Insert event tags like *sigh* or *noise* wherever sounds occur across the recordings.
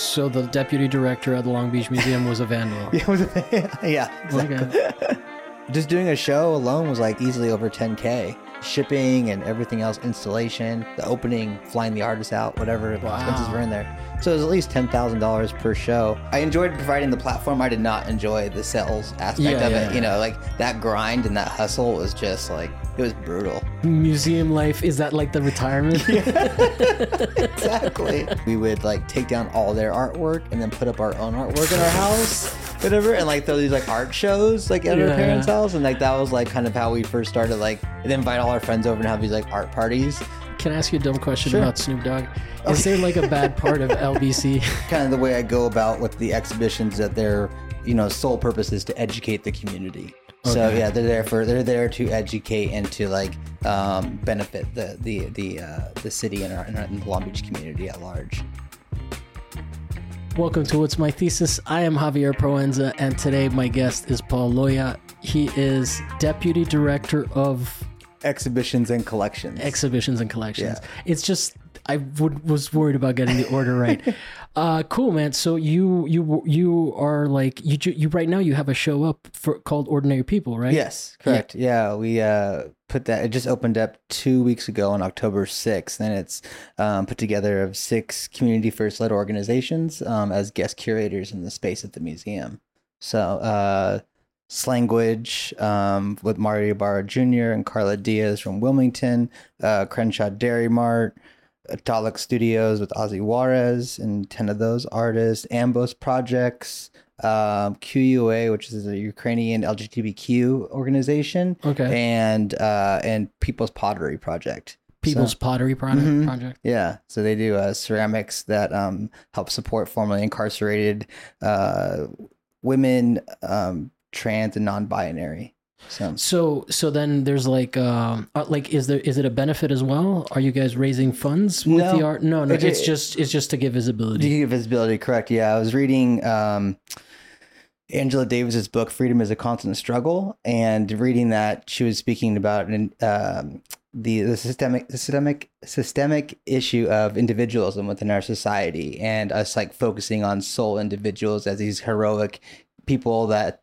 So the deputy director at the Long Beach Museum was a vandal. *laughs* Yeah, *laughs* yeah, exactly. Okay. Just doing a show alone was like easily over 10k. Shipping and everything else, installation, the opening, flying the artists out, whatever expenses were in there. So it was at least ten thousand dollars per show. I enjoyed providing the platform. I did not enjoy the sales aspect Yeah, of yeah, it. You know, like that grind and that hustle was just like it was brutal. Museum life is that like the retirement? *laughs* *laughs* exactly. we would like take down all their artwork and then put up our own artwork in our house, whatever, and like throw these like art shows like at Yeah. our parents' house, and like that was like kind of how we first started. Like, and invite all our friends over and have these like art parties. Can I ask you a dumb question Sure. about Snoop Dogg? Oh, is there like a bad part of *laughs* LBC? Kind of the way I go about with the exhibitions that their you know sole purpose is to educate the community. So yeah, they're there for they're there to educate and to like um, benefit the the the uh, the city and, our, and, our, and the Long Beach community at large. Welcome to What's My Thesis. I am Javier Proenza, and today my guest is Paul Loya. He is Deputy Director of Exhibitions and collections. Exhibitions and Collections. Yeah. It's just I would, was worried about getting the order right. *laughs* uh, cool, man. So you you you are like you you right now you have a show up for called Ordinary People, right? Yes, correct. Yeah, we uh, put that. It just opened up two weeks ago on October sixth, and it's um, put together of six community first led organizations um, as guest curators in the space at the museum. So, uh, Slanguage um, with Mario Ybarra Jr. and Karla Diaz from Wilmington, uh, Crenshaw Dairy Mart. Dalek Studios with Ozzy Juarez and 10 of those artists, Ambos Projects, um, QUA, which is a Ukrainian LGBTQ organization, Okay. and uh, and People's Pottery Project. People's So- Pottery Project. Mhm. Project. yeah, so they do uh, ceramics that um, help support formerly incarcerated uh, women, um, trans and non-binary. So So so then there's like um uh, like is there is it a benefit as well? Are you guys raising funds with No. the art? No, no. It- It's just it's just to give visibility. to give visibility, correct? Yeah, I was reading um, Angela Davis's book "Freedom is a Constant Struggle," and reading that she was speaking about an, um, the the systemic systemic systemic issue of individualism within our society, and us like focusing on sole individuals as these heroic people that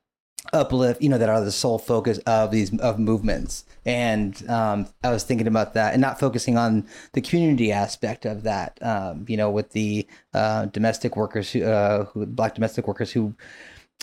uplift you know that are the sole focus of these of movements. And um, i was thinking about that and not focusing on the community aspect of that um, you know with the uh, domestic workers who, uh, who black domestic workers who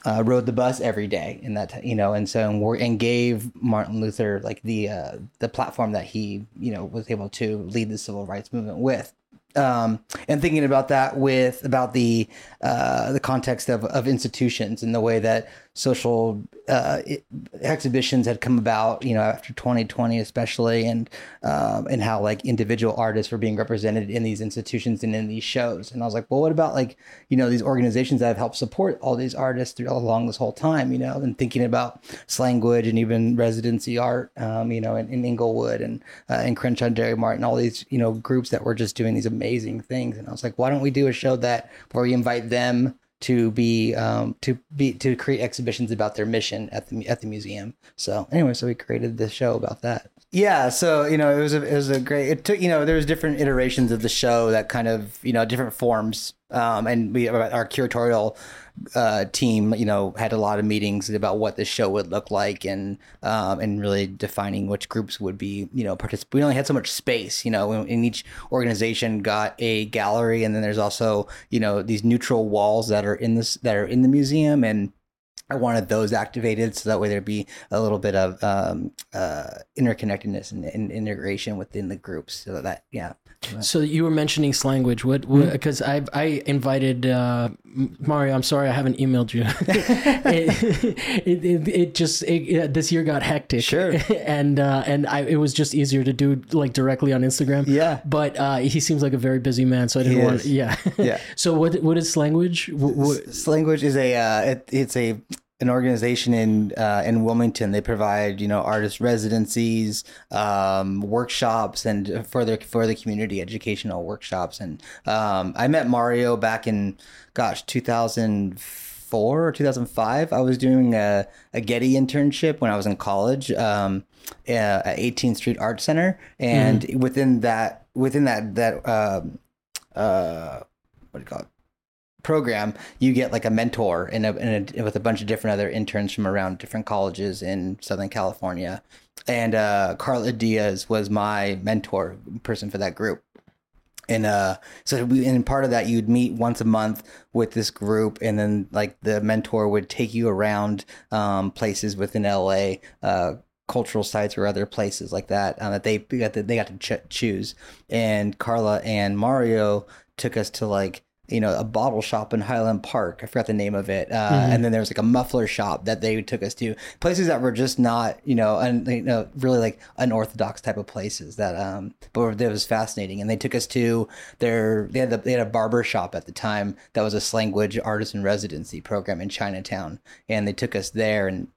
uh, rode the bus every day in that you know and so and, and gave martin luther like the uh, the platform that he you know was able to lead the civil rights movement with. Um, and thinking about that with about the uh, the context of, of institutions and the way that social uh, it, exhibitions had come about, you know, after 2020 especially, and um, and how like individual artists were being represented in these institutions and in these shows. And I was like, well, what about like you know these organizations that have helped support all these artists through along this whole time, you know, and thinking about Slanguage and even residency art, um, you know, in, in Inglewood and uh, in Crenshaw Dairy Mart and all these you know groups that were just doing these amazing things. And I was like, why don't we do a show that where we invite them to be um, to be to create exhibitions about their mission at the at the museum. So anyway, so we created this show about that. Yeah, so you know it was a it was a great. It took you know there was different iterations of the show that kind of you know different forms. Um, and we our curatorial uh, team, you know, had a lot of meetings about what the show would look like and um, and really defining which groups would be, you know, participate. We only had so much space, you know, and each organization got a gallery, and then there's also, you know, these neutral walls that are in this that are in the museum, and I wanted those activated so that way there'd be a little bit of um, uh, interconnectedness and, and integration within the groups. So that, yeah, So you were mentioning Slanguage. What? Because I I invited uh, Mario. I'm sorry I haven't emailed you. *laughs* it, it, it, it just this year got hectic. Sure. *laughs* and uh, and I it was just easier to do like directly on Instagram. Yeah. But uh, he seems like a very busy man, so I didn't He want. is. Yeah. *laughs* Yeah. so what what is Slanguage? What, what, Language is a uh, it, it's a an organization in uh, in Wilmington. They provide you know artist residencies, um, workshops, and further for the community educational workshops. And um, I met Mario back in gosh 2004 or 2005. I was doing a, a Getty internship when I was in college. Um, uh, at 18th Street Art Center, and within that, within that, that, um, uh, what do you call it? Program, you get like a mentor in a, in a with a bunch of different other interns from around different colleges in Southern California. And uh, Karla Diaz was my mentor person for that group. And uh, so we, and part of that, you'd meet once a month with this group, and then like the mentor would take you around um, places within LA, uh, cultural sites or other places like that um, that they got to, they got to ch- choose. And Karla and Mario took us to like you know, a bottle shop in Highland Park. I forgot the name of it. Uh, mm-hmm. And then there was like a muffler shop that they took us to. Places that were just not, you know, and you know, really like unorthodox type of places that, um, but it was fascinating. And they took us to their, they had, the, they had a barber shop at the time that was a Slanguage artisan residency program in Chinatown. And they took us there and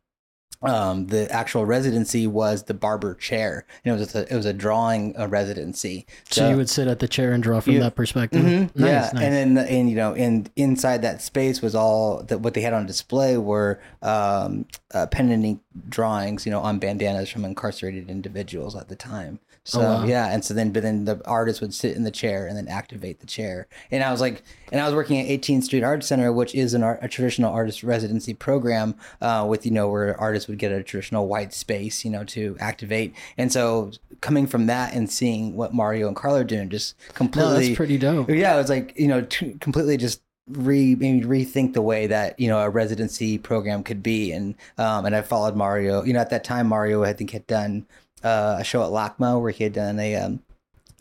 um, the actual residency was the barber chair, and it was a, it was a drawing a residency. So, so, you would sit at the chair and draw from you, that perspective. Mm-hmm, nice, yeah, nice. and then and you know, and inside that space was all that what they had on display were um, uh, pen and ink drawings, you know, on bandanas from incarcerated individuals at the time. So oh, wow. yeah, and so then but then the artist would sit in the chair and then activate the chair. And I was like, and I was working at 18th Street Art Center, which is an art, a traditional artist residency program, uh, with you know where artists would get a traditional white space, you know, to activate. And so coming from that and seeing what Mario and Carl are doing, just completely, no, that's pretty dope. Yeah, it was like you know, t- completely just re maybe rethink the way that you know a residency program could be and um and I followed Mario you know at that time Mario I think had done uh, a show at LACMA where he had done a um,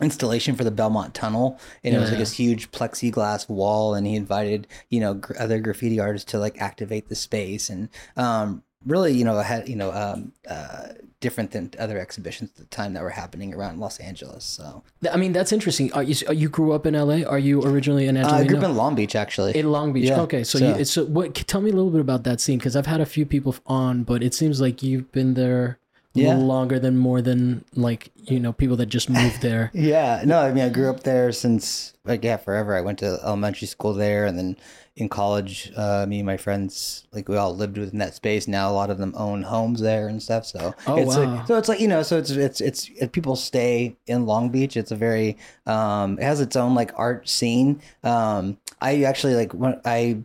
installation for the Belmont Tunnel, and yeah, it was like this huge plexiglass wall, and he invited you know gr- other graffiti artists to like activate the space, and um, really you know had you know um, uh, different than other exhibitions at the time that were happening around Los Angeles. So I mean that's interesting. Are you, you grew up in LA? Are you originally in Angelino? Uh, I grew up in Long Beach actually. In Long Beach, yeah. okay. So, so. You, so what? Tell me a little bit about that scene because I've had a few people on, but it seems like you've been there yeah. longer than more than like you know people that just moved there. *laughs* yeah, no, I mean I grew up there since like yeah forever. I went to elementary school there, and then in college, uh, me and my friends like we all lived within that space. Now a lot of them own homes there and stuff. So oh, it's wow. like, so it's like you know so it's it's it's it, people stay in Long Beach. It's a very um it has its own like art scene. Um, I actually like when I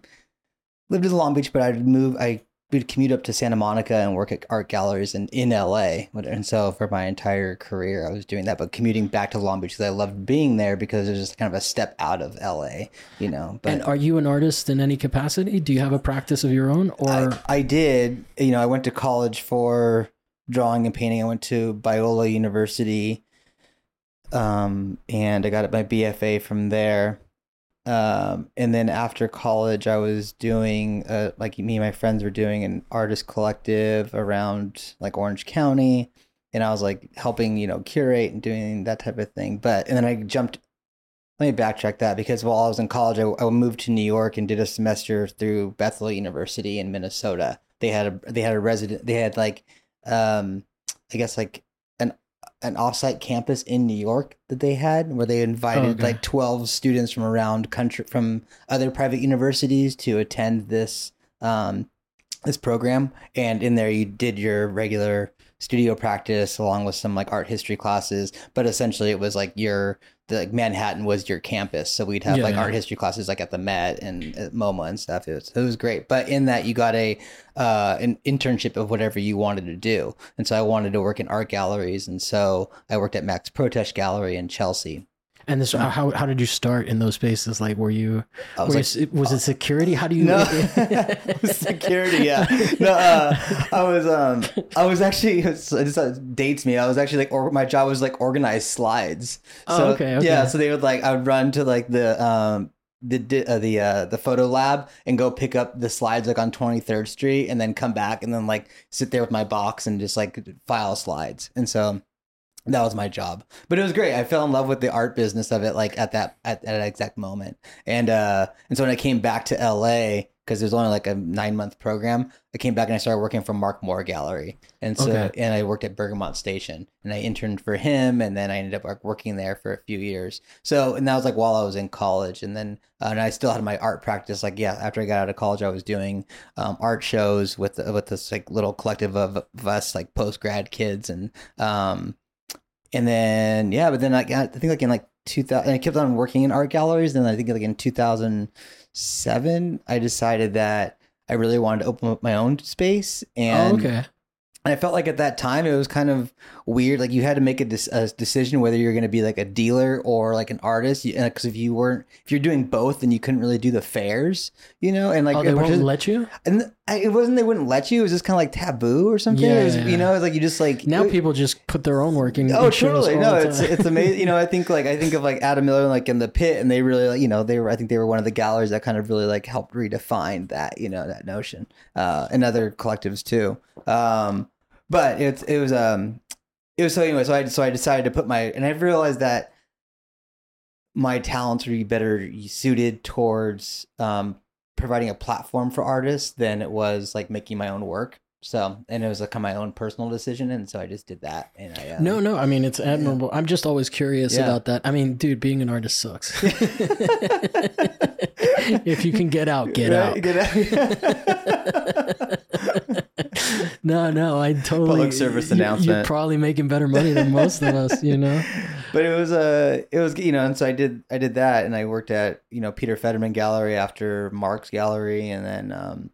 lived in Long Beach, but I moved I we'd commute up to Santa Monica and work at art galleries in, in LA. And so for my entire career, I was doing that. But commuting back to Long Beach because I loved being there because it was just kind of a step out of LA, you know. But and are you an artist in any capacity? Do you have a practice of your own? Or I, I did. You know, I went to college for drawing and painting. I went to Biola University, um, and I got my BFA from there um, and then after college, I was doing, uh, like me and my friends were doing an artist collective around like Orange County. And I was like helping, you know, curate and doing that type of thing. But, and then I jumped, let me backtrack that because while I was in college, I, I moved to New York and did a semester through Bethel University in Minnesota. They had a, they had a resident, they had like, um, I guess like an offsite campus in New York that they had where they invited oh, okay. like 12 students from around country from other private universities to attend this um this program and in there you did your regular studio practice along with some like art history classes but essentially it was like your the, like Manhattan was your campus, so we'd have yeah, like yeah. art history classes like at the Met and at MoMA and stuff. It was it was great, but in that you got a uh, an internship of whatever you wanted to do, and so I wanted to work in art galleries, and so I worked at Max Protetch Gallery in Chelsea, and this, how how did you start in those spaces? Like, were you, was, were like, you, was it security? How do you? No, *laughs* *laughs* security. Yeah, no. Uh, I was um, I was actually *laughs* this uh, dates me. I was actually like, or, my job was like organize slides. Oh, so, oh, okay, okay. Yeah, so they would like I would run to like the um the uh, the uh, the photo lab and go pick up the slides like on 23rd Street and then come back and then like sit there with my box and just like file slides. And so that was my job. But it was great. I fell in love with the art business of it like at that at, at that exact moment. And uh and so when i came back to la because it was only like a nine month program i came back and i started working for mark moore gallery. And so okay. and i worked at bergamot station and i interned for him and then i ended up working there for a few years. So and that was like while i was in college. And then uh, and i still had my art practice like yeah after i got out of college i was doing um, art shows with with this like little collective of, of us like post grad kids. And um and then yeah, but then I got I think like in like 2000, and I kept on working in art galleries. Then I think like in 2007, I decided that I really wanted to open up my own space, and oh, okay. And I felt like at that time it was kind of weird. Like you had to make a, a decision whether you're going to be like a dealer or like an artist. Because if you weren't, if you're doing both, then you couldn't really do the fairs, you know. And like oh, they won't let you. And it wasn't they wouldn't let you. It was just kind of like taboo or something. Yeah, was, you know, it's like you just like now it, people just put their own work in. Oh, totally. No, it's it's amazing. you know, I *laughs* think like I think of like Adam Miller like in the pit, and they really like you know they were I think they were one of the galleries that kind of really like helped redefine that you know that notion, uh, and other collectives too. Um, but it's it was um it was so anyway. So I so I decided to put my and I realized that my talents would be better suited towards um providing a platform for artists than it was like making my own work. So, and it was like my own personal decision, and so I just did that. And I um, no, no, I mean it's admirable. Yeah. I'm just always curious yeah. about that. I mean, dude, being an artist sucks. *laughs* *laughs* if you can get out, get right? out. Get out. *laughs* *laughs* no, no, I totally public service announcement. You're probably making better money than most of us, you know. *laughs* But it was a, uh, it was you know, and so I did, I did that, and I worked at you know Peter Fetterman Gallery after Mark's Gallery, and then um,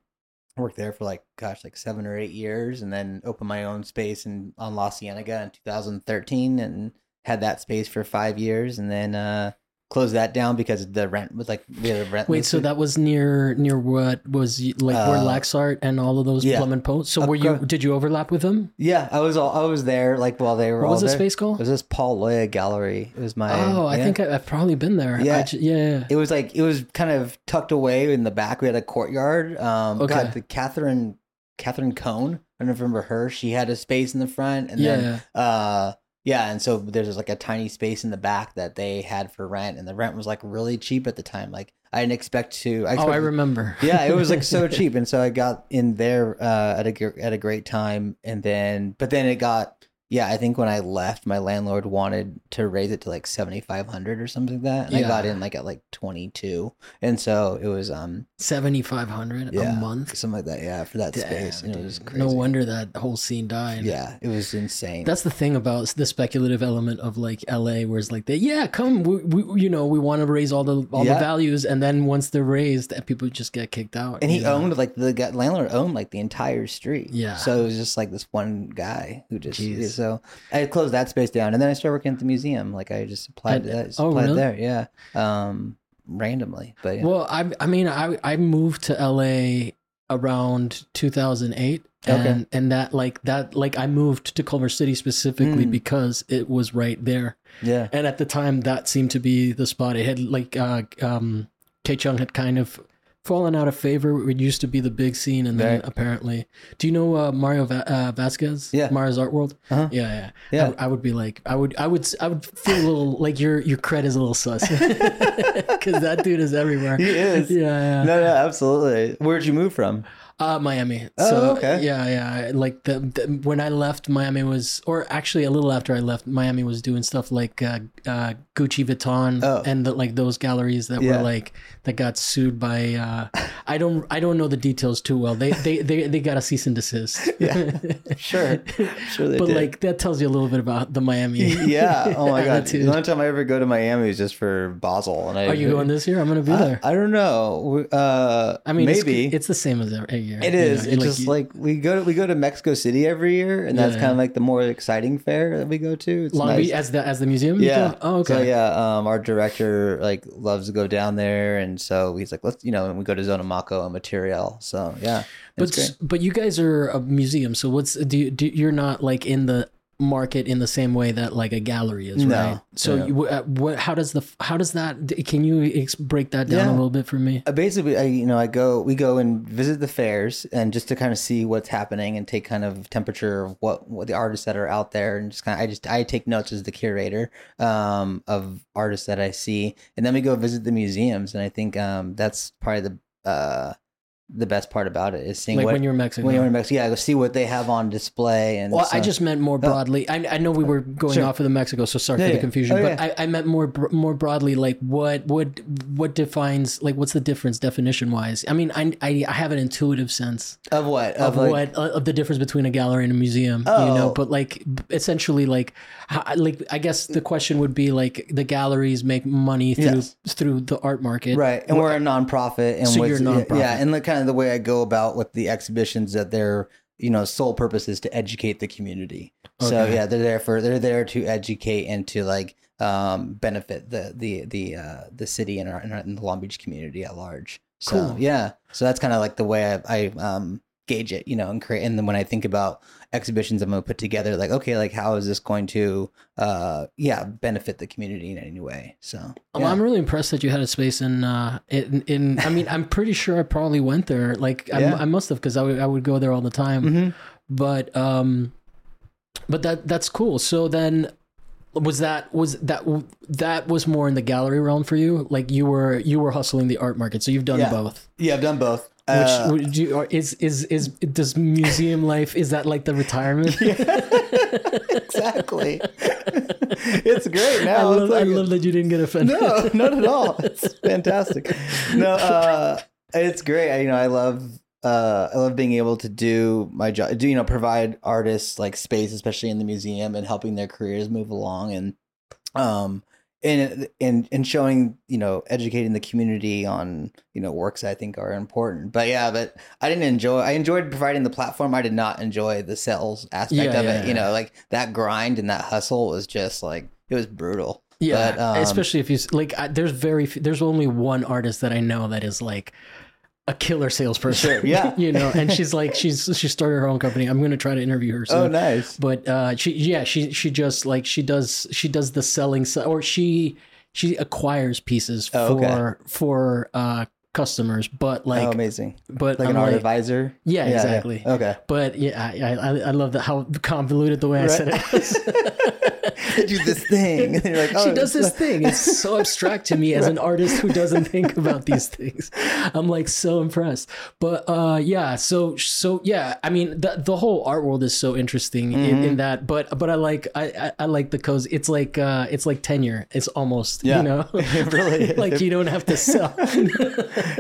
worked there for like gosh, like seven or eight years, and then opened my own space in on La Cienega in 2013, and had that space for five years, and then uh, closed that down because the rent was like we had a rent. Wait, so that was near near what was like uh, where Laxart and all of those yeah. Blum and Poe. So were you did you overlap with them? Yeah, I was all I was there like while they were. What was the space called? It was this Paul Loya Gallery. It was my. Oh, I think I, have probably been there. Yeah. Ju- yeah, It was like it was kind of tucked away in the back. We had a courtyard. Um, okay. God, the Catherine Catherine Cohn. I don't remember her. She had a space in the front, and yeah. then uh yeah, and so there's like a tiny space in the back that they had for rent, and the rent was like really cheap at the time. Like I didn't expect to. I oh, I remember. *laughs* yeah, it was like so *laughs* cheap, and so I got in there uh, at a at a great time, and then but then it got yeah, I think when I left, my landlord wanted to raise it to like seventy five hundred or something like that. And yeah. I got in like at like twenty two, and so it was um seventy five hundred yeah, a month, something like that. Yeah, for that Damn, space, and it was crazy. No wonder that whole scene died. Yeah, it was insane. That's the thing about the speculative element of like L.A., where it's like they yeah come we, we you know we want to raise all the all yeah. the values, and then once they're raised, people just get kicked out. And he know? owned like the landlord owned like the entire street. Yeah, so it was just like this one guy who just. Jeez so I closed that space down, and then I started working at the museum. Like I just applied, I, just oh, applied really? there, yeah, um, randomly. But yeah. well, I I mean I I moved to LA around 2008 and okay. and that like that like I moved to Culver City specifically mm. because it was right there. Yeah. And at the time that seemed to be the spot. It had like uh um K Chung had kind of fallen out of favor. It used to be the big scene, and then right. apparently, do you know uh, Mario Va- uh, Vasquez? Yeah, Mario's Art World. Uh-huh. Yeah, yeah, yeah. I, I, would be like, I would, I would, I would feel a little like your your cred is a little sus *laughs* because that dude is everywhere. He is. Yeah, yeah. No, no, absolutely. Where'd you move from? Uh, Miami. Oh, so, okay. Yeah, yeah. Like the, the, when I left, Miami was, or actually a little after I left, Miami was doing stuff like uh, uh, Gucci Vuitton oh. and the, like those galleries that yeah. were like that got sued by. Uh, I don't I don't know the details too well. They they they, they got a cease and desist. *laughs* yeah, sure, sure they but did. like that tells you a little bit about the Miami. yeah. *laughs* Oh my god. The only time I ever go to Miami is just for Basel. And I, are you going this year? I'm going to be I, there. I don't know. Uh, I mean, maybe it's, it's the same as every year. It is. Know? It's like just you, like we go to we go to Mexico City every year, and that's yeah. kind of like the more exciting fair that we go to. It's Long nice. Beach as the as the museum. Yeah. Oh, okay. So yeah, um, our director like loves to go down there, and so he's like, let's you know, and we go to Zona Zonamaco and Material. So yeah, but great. but you guys are a museum, so what's do you, do you're not like in the market in the same way that like a gallery is, no, right? So, no. you, uh, what? How does the how does that? Can you ex- break that down yeah. a little bit for me? Uh, basically, I you know I go we go and visit the fairs and just to kind of see what's happening and take kind of temperature of what what the artists that are out there and just kind of I just I take notes as the curator um, of artists that I see and then we go visit the museums and I think um, that's probably the uh, the best part about it is seeing like what, when you're in Mexico. when you're in Mexico. Yeah, see what they have on display. And Well, so- I just meant more broadly. I, I know we were going Sure. off of the Mexico, so sorry Yeah, for the yeah. confusion. Oh, but yeah. I, I meant more more broadly, like what what what defines like what's the difference definition wise? I mean, I, I I have an intuitive sense of what of, like, what uh, of the difference between a gallery and a museum. You know, Oh. but like essentially, like how, like I guess the question would be like the galleries make money through Yes. through the art market, Right, and we're a nonprofit, and So you're a nonprofit. yeah, and the kind of the way I go about with the exhibitions that their you know sole purpose is to educate the community. So yeah, they're there for they're there to educate and to like um, benefit the the the uh, the city and, our, and, our, and the Long Beach community at large. So Cool. yeah, so that's kind of like the way I, I um, gauge it, you know, and create. And then when I think about exhibitions, I'm gonna put together like okay, like how is this going to uh, yeah benefit the community in any way? So Um, yeah. I'm really impressed that you had a space in, uh, in, in I mean, I'm pretty sure I probably went there. Like, I, Yeah. I must have, because I would, I would go there all the time. Mhm. But, um, but that, that's cool. So then, was that was that that was more in the gallery realm for you? Like you were you were hustling the art market, so you've done Yeah. both. yeah, I've done both. Which Uh, would you, or is is is does museum life is that like the retirement? *laughs* exactly. *laughs* it's great now. I love like- I love that you didn't get offended. no, not at all. It's fantastic. No, *laughs* uh, it's great. I, you know, I love uh, I love being able to do my job. Do you know provide artists like space, especially in the museum, and helping their careers move along, and um, and and and showing you know educating the community on you know works I think are important. But yeah, but I didn't enjoy. I enjoyed providing the platform. I did not enjoy the sales aspect Yeah, of yeah, it. You know, like that grind and that hustle was just like it was brutal. Yeah, But, um, especially if you like. I, there's very few, there's only one artist that I know that is like a killer salesperson. Sure, yeah. *laughs* you know, and she's like she's she started her own company. I'm gonna try to interview her. Soon. Oh, nice. But uh, she yeah she she just like she does she does the selling or she she acquires pieces Oh, for okay. for uh customers, but like oh, amazing. but Like an I'm art like- advisor. Yeah, exactly. Okay. But yeah, I, I I love that how convoluted the way I said it *laughs* do this thing. And *laughs* *laughs* you're like, oh, she does this thing. It's so abstract to me as an *laughs* artist who doesn't think about these things. I'm like so impressed. But uh, yeah, so so yeah. I mean, the the whole art world is so interesting in, Mm-hmm. in that. But but I like I I, I like the cozy. It's like uh, it's like tenure. It's almost Yeah. you know, really like you don't have to sell.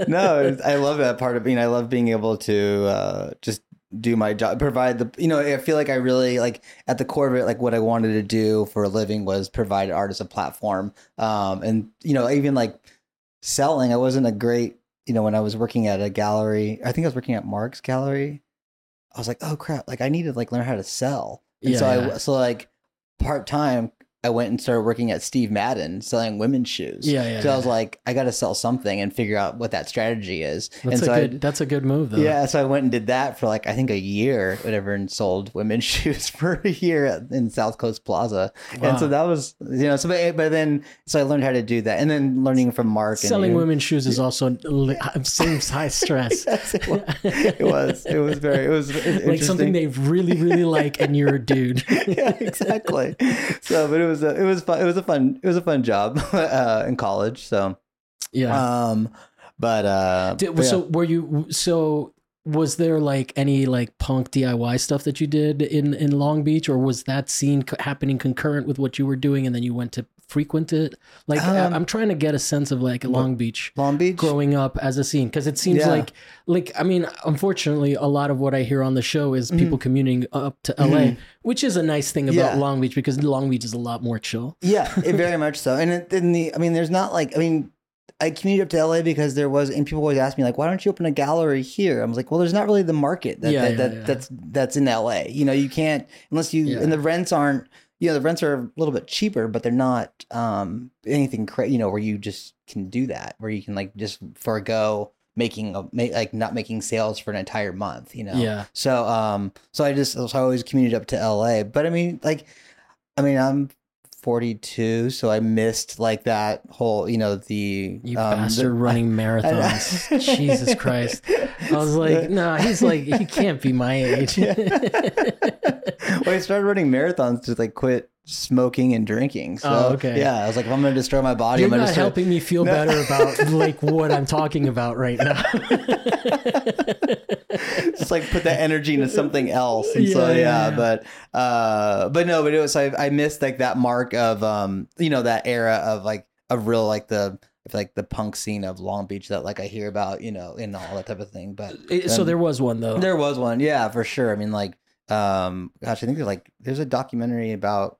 no, I love that part of being. I love being able to uh, just do my job, provide the. You know, I feel like I really like at the core of it, like what I wanted to do for a living was provide artists a platform. Um, and you know, even like selling, I wasn't a great. You know, when I was working at a gallery, I think I was working at Mark's gallery. I was like, oh crap! Like I need to like learn how to sell. And Yeah, so yeah. I so like part time. I went and started working at Steve Madden selling women's shoes. Yeah, yeah, So I was like, I got to sell something and figure out what that strategy is. That's and a so I, good. that's a good move though. yeah, so I went and did that for like I think a year, whatever, and sold women's *laughs* shoes for a year in South Coast Plaza. Wow. And so that was, you know, so but, but then so I learned how to do that, and then learning from Mark. And, Selling you women's shoes is also seems *laughs* high stress. *laughs* Yes, it was. It was. It was very. It was like something they really really like, and you're a dude. yeah, exactly. So, but it was a, it was fun. It was a fun. It was a fun job *laughs* uh, in college. So, yeah. um, but uh, Did, but yeah. so were you so was there like any like punk DIY stuff that you did in in Long Beach or was that scene happening concurrent with what you were doing and then you went to frequent it like Um, I'm trying to get a sense of like Long Beach Long Beach. growing up as a scene because it seems Yeah. like like I mean unfortunately a lot of what I hear on the show is people commuting up to LA Mhm. which is a nice thing about Yeah. Long Beach because Long Beach is a lot more chill Yeah, it very *laughs* much so. And it, in the, I mean, there's not like, I mean, I commuted up to LA because there was, and people always ask me like, why don't you open a gallery here? I was like, well, there's not really the market that, Yeah, that, yeah, that yeah. that's that's in LA. You know, you can't unless you, and the rents aren't. You know, the rents are a little bit cheaper, but they're not um anything crazy. You know, where you just can do that, where you can like just forego making a like not making sales for an entire month. You know, yeah so um so I just so I always commuted up to LA. But I mean like I mean I'm 42 so I missed like that whole you know the you um, bastard the- running *laughs* marathons Jesus Christ I was *laughs* like, no, he's like, he can't be my age. *laughs* *laughs* well, I started running marathons to like quit smoking and drinking. So, Oh, okay. Yeah, I was like, if I'm going to destroy my body, You're I'm going not to destroy. helping me feel No. better about *laughs* like what I'm talking about right now. *laughs* just like put that energy into something else. And so Yeah, yeah, yeah, yeah. but uh but no, but it was I I missed like that mark of um you know that era of like of real like the like the punk scene of Long Beach that like I hear about, you know, and all that type of thing. But so Um, there was one though. there was one, yeah, for sure. I mean like um gosh, I think there's like there's a documentary about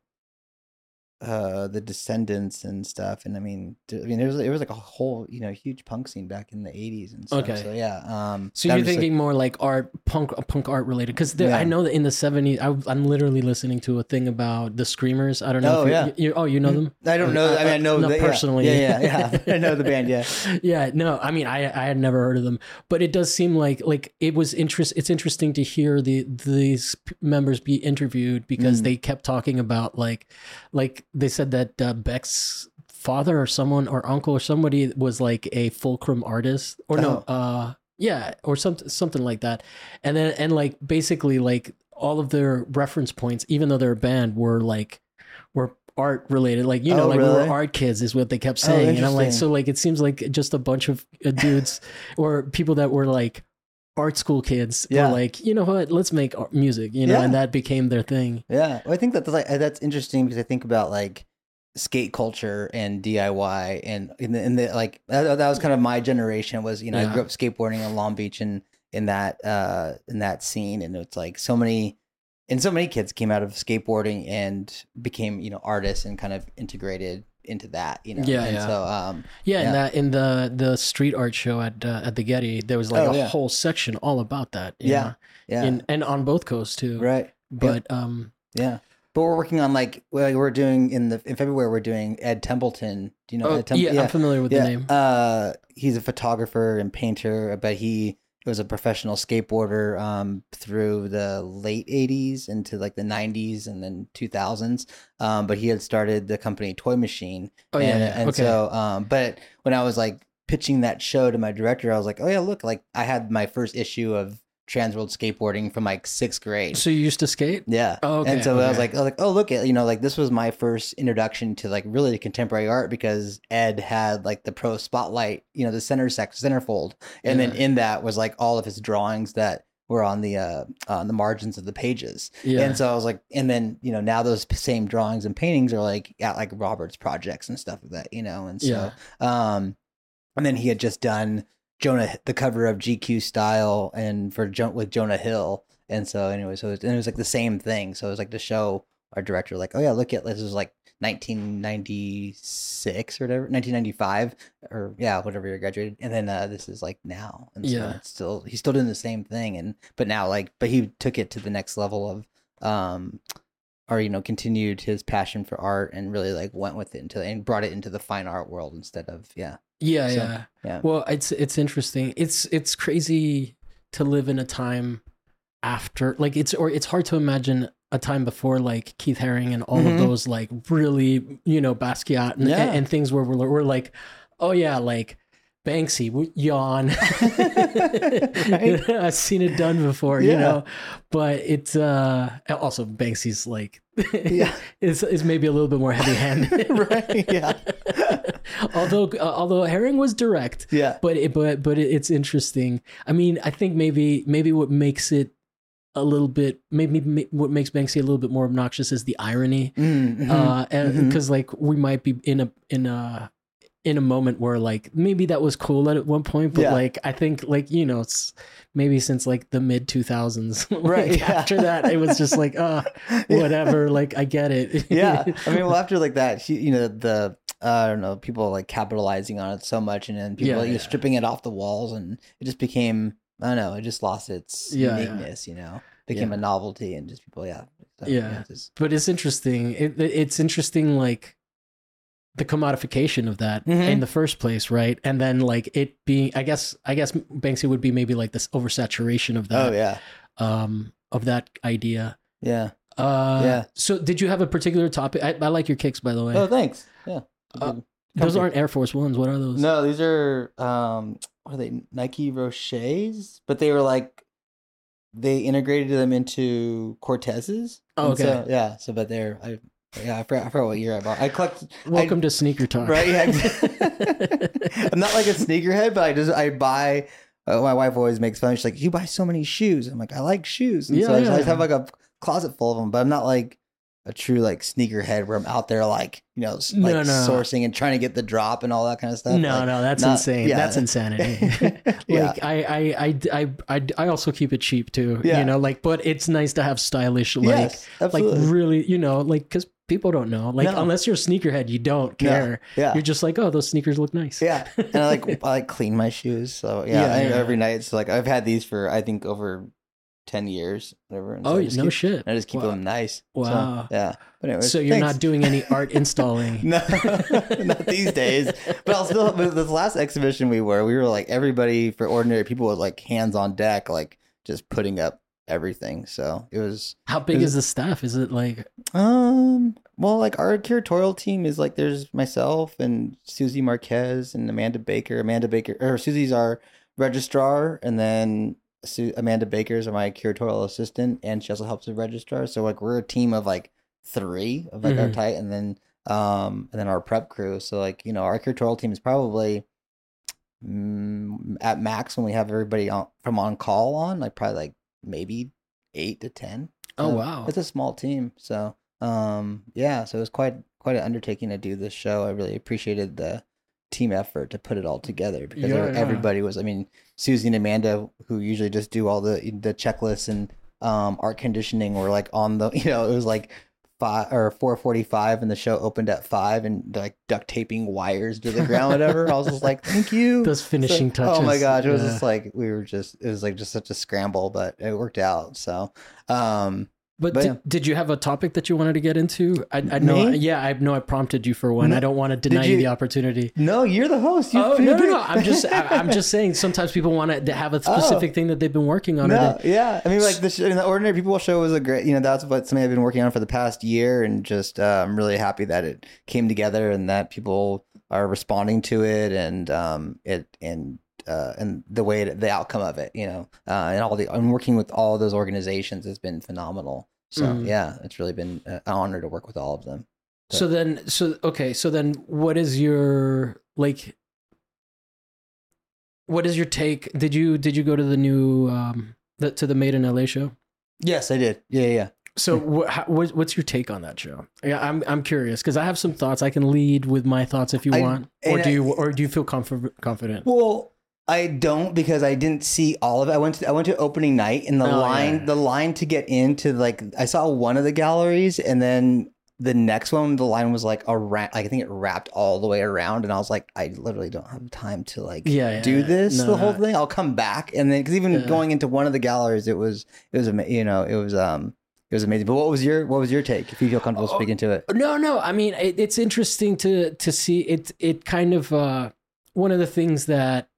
uh the Descendents and stuff and i mean i mean there was it was like a whole you know huge punk scene back in the 80s and stuff Okay. so yeah um So you're just, like- thinking more like art, punk, punk art related? Because Yeah. I know that in the '70s, I, I'm literally listening to a thing about the Screamers. I don't know. Oh, if you, yeah. you, oh, you know them? I don't know. I mean, I know Not that, yeah. personally. Yeah, yeah, yeah. *laughs* I know the band. Yeah, yeah no i mean i i had never heard of them but it does seem like like it was interest it's interesting to hear the these members be interviewed because Mm. they kept talking about like like they said that uh, beck's father or someone or uncle or somebody was like a Fluxus artist or no uh yeah or something something like that. And then and like basically like all of their reference points even though they're a band were like were art related. Like you know Oh, like we were art kids is what they kept Oh, saying. And i'm like so like it seems like just a bunch of uh, dudes or people that were like art school kids Yeah. were like you know what let's make art- music you know Yeah. and that became their thing yeah. Well, I think that's like that's interesting because I think about like skate culture and DIY and in the, in the like that, that was kind of my generation was you know I grew up skateboarding in Long Beach and in that uh in that scene and it's like so many and so many kids came out of skateboarding and became you know artists and kind of integrated into that you know Yeah, and yeah. so um yeah, Yeah. and that in the the street art show at uh, at the Getty there was like Oh, a yeah. whole section all about that you Yeah. know? yeah In, and on both coasts too right but um Yeah. But we're working on like well, we're doing in the in February we're doing Ed Templeton. Do you know oh, Ed Tem- yeah, i'm familiar with yeah. the name Uh he's a photographer and painter, but he was a professional skateboarder um through the late 80s into like the 90s and then 2000s. Um but he had started the company Toy Machine. oh yeah, and, yeah. and okay so um but when I was like pitching that show to my director, I was like, "Oh yeah, look, like I had my first issue of Transworld skateboarding from like 6th grade." so you used to skate? Yeah. Oh, okay, and so I was like, I was like, oh, look at you know, like this was my first introduction to like really contemporary art because Ed had like the pro spotlight, you know, the center sec centerfold, and then in that was like all of his drawings that were on the uh on the margins of the pages. yeah. And so I was like, and then you know now those same drawings and paintings are like at like Robert's projects and stuff like that, you know, and so um, and then he had just done Jonah, the cover of GQ Style, and for with Jonah Hill, and so anyway, so it was, and it was like the same thing. So it was like to show our director, like, oh yeah, look at this is like 1996 or whatever, 1995 or yeah, whatever you graduated, and then uh, this is like now, and so Yeah. it's still he's still doing the same thing, and but now like, but he took it to the next level of um or you know continued his passion for art and really like went with it into and brought it into the fine art world instead of yeah Yeah, So, yeah. yeah. Well, it's it's interesting. It's it's crazy to live in a time after like it's or it's hard to imagine a time before like Keith Haring and all Mhm. of those like really, you know, Basquiat and, Yeah. and, things where we're, we're like, oh yeah, like Banksy, yawn. *laughs* *laughs* I've seen it done before, you know, but it's uh also Banksy's like Yeah. *laughs* is is maybe a little bit more heavy handed, Right, yeah. although uh, although Haring was direct, yeah but it, but but it, it's interesting. I mean, I think maybe maybe what makes it a little bit maybe ma- what makes Banksy a little bit more obnoxious is the irony, Mhm, uh, mhm. because like we might be in a in a in a moment where like maybe that was cool at one point, but Yeah. like I think like you know it's maybe since like the mid two thousands, *laughs* Right, yeah. After that, it was just like uh *laughs* whatever. Like I get it. yeah i mean *laughs* well after like that you know the uh, i don't know people like capitalizing on it so much and then people Yeah, like, yeah. stripping it off the walls and it just became i don't know it just lost its Yeah, yeah. uniqueness you know became Yeah. a novelty and just people yeah So, Yeah. it's just- but it's interesting. It- it's interesting, like the commodification of that Mhm. in the first place, right? And then like it being, I guess, I guess Banksy would be maybe like this oversaturation of that. oh yeah um, of that idea. yeah Uh, Yeah. So, did you have a particular topic? I, I like your kicks, by the way. oh thanks yeah Uh, those aren't Air Force Ones. What are those? No, these are um what are they? Nike Roshes, but they were like they integrated them into Cortezes. Oh, okay. So, yeah. So, but they're I yeah I forgot, I forgot what year I bought. I collect. Welcome to Sneaker Talk. Right. Yeah. *laughs* I'm not like a sneakerhead, but I just I buy. Uh, my wife always makes fun. She's like, "You buy so many shoes." I'm like, "I like shoes," and Yeah, so I just, I just have like a closet full of them. But I'm not like a true like sneakerhead where I'm out there like you know like No, no. sourcing and trying to get the drop and all that kind of stuff. No, Like, no, that's not- insane. yeah. That's insanity. *laughs* *laughs* Like I, I, I, I, I, I also keep it cheap too. Yeah. You know, like, but it's nice to have stylish, like, yes, like really, you know, like because people don't know. Like No. unless you're a sneakerhead, you don't care. yeah. You're just like, oh, those sneakers look nice. Yeah, and I like *laughs* I like clean my shoes. So yeah, Yeah, I- yeah. every night it's like I've had these for I think over ten years, whatever. And so Oh, just no keep, shit. I just keep Wow. them nice. So, Wow. yeah, but anyways, So you're thanks. not doing any art *laughs* installing. no, *laughs* not these days. But I'll still. But this last exhibition we were, we were like everybody for ordinary people with like hands on deck, like just putting up everything. So it was How big Is is the staff? Is it like um well like our curatorial team is like there's myself and Susie Marquez and Amanda Baker. Amanda Baker or Susie's our registrar and then Su- Amanda Baker's my curatorial assistant and she also helps with registrar. So like we're a team of like three of like our Mhm. tight and then um and then our prep crew. So like you know our curatorial team is probably mm, at max when we have everybody on, from on call on like probably like maybe eight to ten. Oh wow. it's a small team, so um, yeah, so it was quite quite an undertaking to do this show. I really appreciated the team effort to put it all together because Yeah, yeah. everybody was. I mean, Susie and Amanda, who usually just do all the the checklists and um, art conditioning, were like on the *laughs* you know it was like five or four forty five, and the show opened at five, and like duct taping wires to the ground, whatever. I was just like, thank you. *laughs* Those finishing So- touches. Oh my gosh, it was Yeah. just like we were just it was like just such a scramble, but it worked out. So, um, But, But did, did you have a topic that you wanted to get into? I, I know. Me? Yeah, I know. I prompted you for one. No. I don't want to deny you, you- the opportunity. no, you're the host. You Oh no, no, no! I'm just, I, I'm just *laughs* saying. Sometimes people want to have a specific thing that they've been working on. Oh. No, they- yeah. I mean, like the, sh- the Ordinary People show was a great, you know, that's what something I've been working on for the past year. And just, uh, I'm really happy that it came together and that people are responding to it and, um, it, and, uh, and the way, the outcome of it, you know, uh, and all the, I'm working with all those organizations has been phenomenal. So Mhm. yeah, it's really been an honor to work with all of them. So then, so okay. So then, what is your like? What is your take? Did you did you go to the new um the, to the Made in LA show? Yes, I did. Yeah, yeah. So wh- how, what, what's your take on that show? Yeah, I'm I'm curious because I have some thoughts. I can lead with my thoughts if you I- want, or and do I- you or do you feel confident? Well, I don't because I didn't see all of it. I went to I went to opening night and the Oh, line yeah. the line to get into like I saw one of the galleries and then the next one the line was like around like I think it wrapped all the way around and I was like I literally don't have time to like Yeah, yeah, do this No, the whole no. thing. I'll come back and then because even Yeah. going into one of the galleries it was it was you know it was um it was amazing. But what was your what was your take if you feel comfortable Oh, speaking to it? No, no. I mean, it, it's interesting to to see it. It kind of uh, one of the things that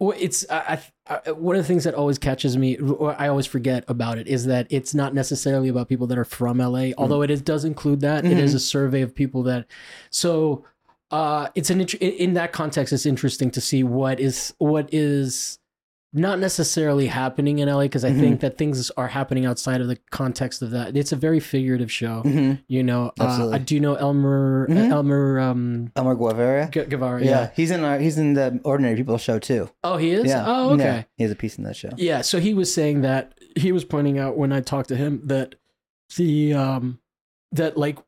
well, it's I, I, one of the things that always catches me, or I always forget about it, is that it's not necessarily about people that are from LA. Although it is, does include that. It is Mhm. a survey of people that. So uh, it's an in that context. It's interesting to see what is what is not necessarily happening in LA because I Mhm. think that things are happening outside of the context of that. It's a very figurative show. Mm-hmm. You know, uh, do know Elmer Mhm. Elmer um, Elmer Guevara. Gu- Guevara. Yeah. Yeah. he's in our he's in the Ordinary People show too. Oh, he is. Yeah. Oh, okay. Yeah, he has a piece in that show. Yeah. So he was saying that he was pointing out when I talked to him that the um that like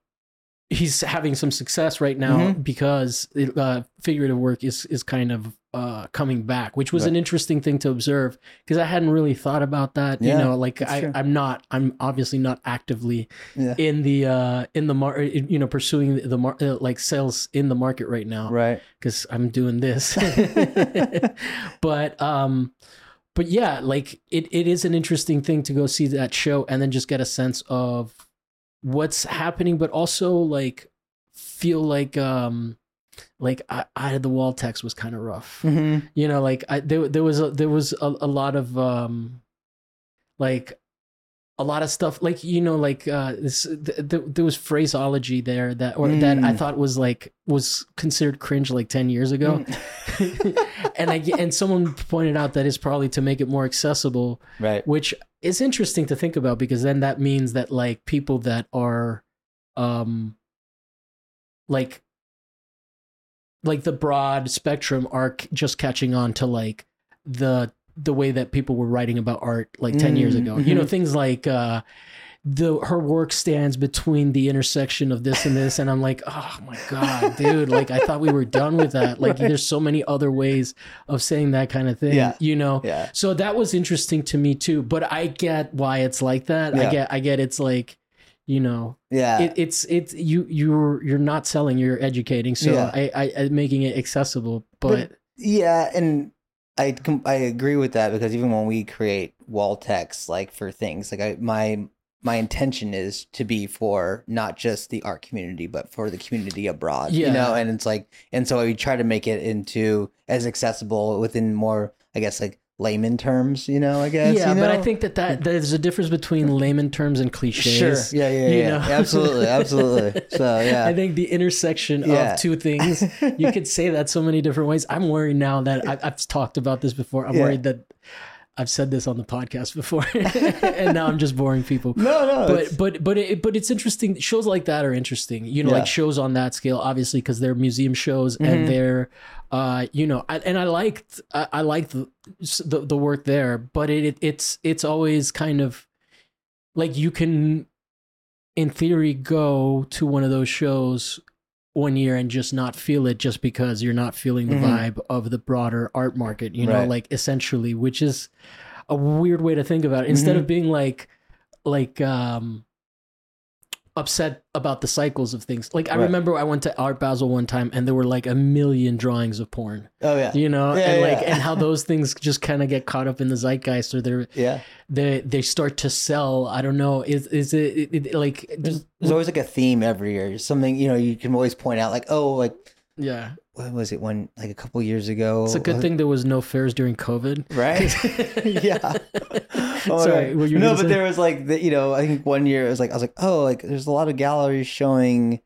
he's having some success right now Mhm. because uh, figurative work is is kind of uh coming back, which was Right. an interesting thing to observe because I hadn't really thought about that. Yeah, you know, like I true. I'm not I'm obviously not actively Yeah. in the uh in the mar you know pursuing the mar uh, like sales in the market right now Right. because i'm doing this *laughs* *laughs* but um but yeah like it, it is an interesting thing to go see that show and then just get a sense of what's happening but also like feel like um like I, eye of the wall text was kind of rough Mm-hmm. you know like I, there, there was a there was a, a lot of um like a lot of stuff like you know like uh this th- th- there was phraseology there that or that I Mm. thought was like was considered cringe like 10 years ago *laughs* and I and someone pointed out that it's probably to make it more accessible right. which is interesting to think about because then that means that like people that are um like like the broad spectrum are c- just catching on to like the the way that people were writing about art like 10 years Mm, ago you know mhm. things like uh the her work stands between the intersection of this and this and i'm like oh my god dude like i thought we were done with that like *laughs* Right. there's so many other ways of saying that kind of thing Yeah. you know Yeah. so that was interesting to me too but i get why it's like that i get i get it's like you know Yeah. it, it's it's you you're you're not selling you're educating so Yeah. I, I i making it accessible but, But- yeah, and I I agree with that because even when we create wall text like for things like I my my intention is to be for not just the art community but for the community abroad yeah. you know and it's like and so we try to make it into as accessible within more i guess like layman terms you know i guess yeah you but i think that that there's a difference between layman terms and cliches sure yeah yeah yeah know? absolutely absolutely so yeah *laughs* I think the intersection Yeah. of two things, you could say that so many different ways. I'm worried now that I, I've talked about this before. I'm Yeah. worried that I've said this on the podcast before, *laughs* and now I'm just boring people. no no it's- But but but it, but it's interesting. Shows like that are interesting. You know, Yeah. like shows on that scale, obviously, because they're museum shows Mhm. and they're, uh, you know, I, and I liked I, I liked the, the the work there, but it, it it's it's always kind of like you can in theory go to one of those shows one year and just not feel it just because you're not feeling the Mhm. vibe of the broader art market you know Right. like essentially which is a weird way to think about it instead Mm-hmm. of being like like um upset about the cycles of things. Like i Right. remember i went to art basel one time and there were like a million drawings of porn. Oh yeah. You know? Yeah, and like yeah. and how those things just kind of get caught up in the zeitgeist or they're yeah. they they start to sell. I don't know. Is is it, it, it like there's, there's always like a theme every year. Something you know you can always point out like oh like yeah what was it one like a couple years ago? It's a good thing there was no fairs during covid. Right? *laughs* *laughs* Yeah. *laughs* Oh, sorry yeah. were no but say? there was like the, you know i think one year it was like i was like oh like there's a lot of galleries showing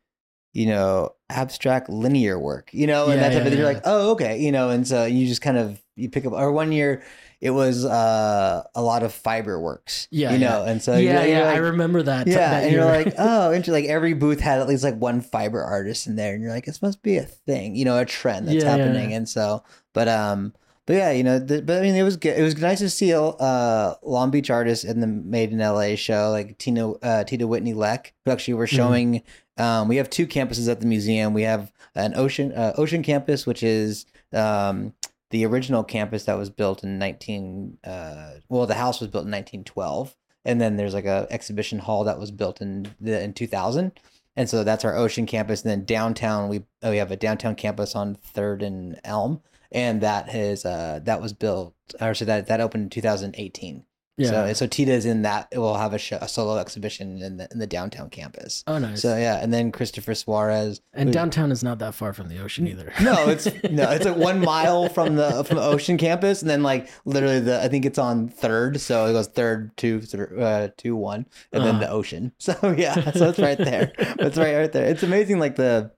you know abstract linear work you know and Yeah, that type yeah, of thing. You're like oh okay you know and so you just kind of you pick up or one year it was uh a lot of fiber works Yeah, you know and so yeah you're, yeah you're i remember that yeah, that and you're like, *laughs* oh, interesting. Like every booth had at least like one fiber artist in there, and you're like, this must be a thing, you know, a trend that's Yeah, yeah. happening. And so, but um, but yeah, you know, the, but I mean, it was good. It was nice to see uh Long Beach artists in the Made in LA show, like Tina uh, Tidawhitney Lek, who actually were Mhm. showing. Um, we have two campuses at the museum. We have an ocean uh, ocean campus, which is um the original campus that was built in 19 uh well the house was built in 1912 and then there's like a exhibition hall that was built in the in 2000 and so that's our ocean campus and then downtown we uh, we have a downtown campus on third and elm and that is uh that was built or so that that opened in 2018 yeah so so tita is in that it will have a, show, a solo exhibition in the in the downtown campus oh nice so yeah and then christopher suarez and who- downtown is not that far from the ocean either no, it's *laughs* no, it's like one mile from the from the Ocean campus, and then like literally the I think it's on third, so it goes third two uh, two one, and then Uh-huh. the Ocean. *laughs* So yeah, so it's right there. it's right right there. It's amazing, like the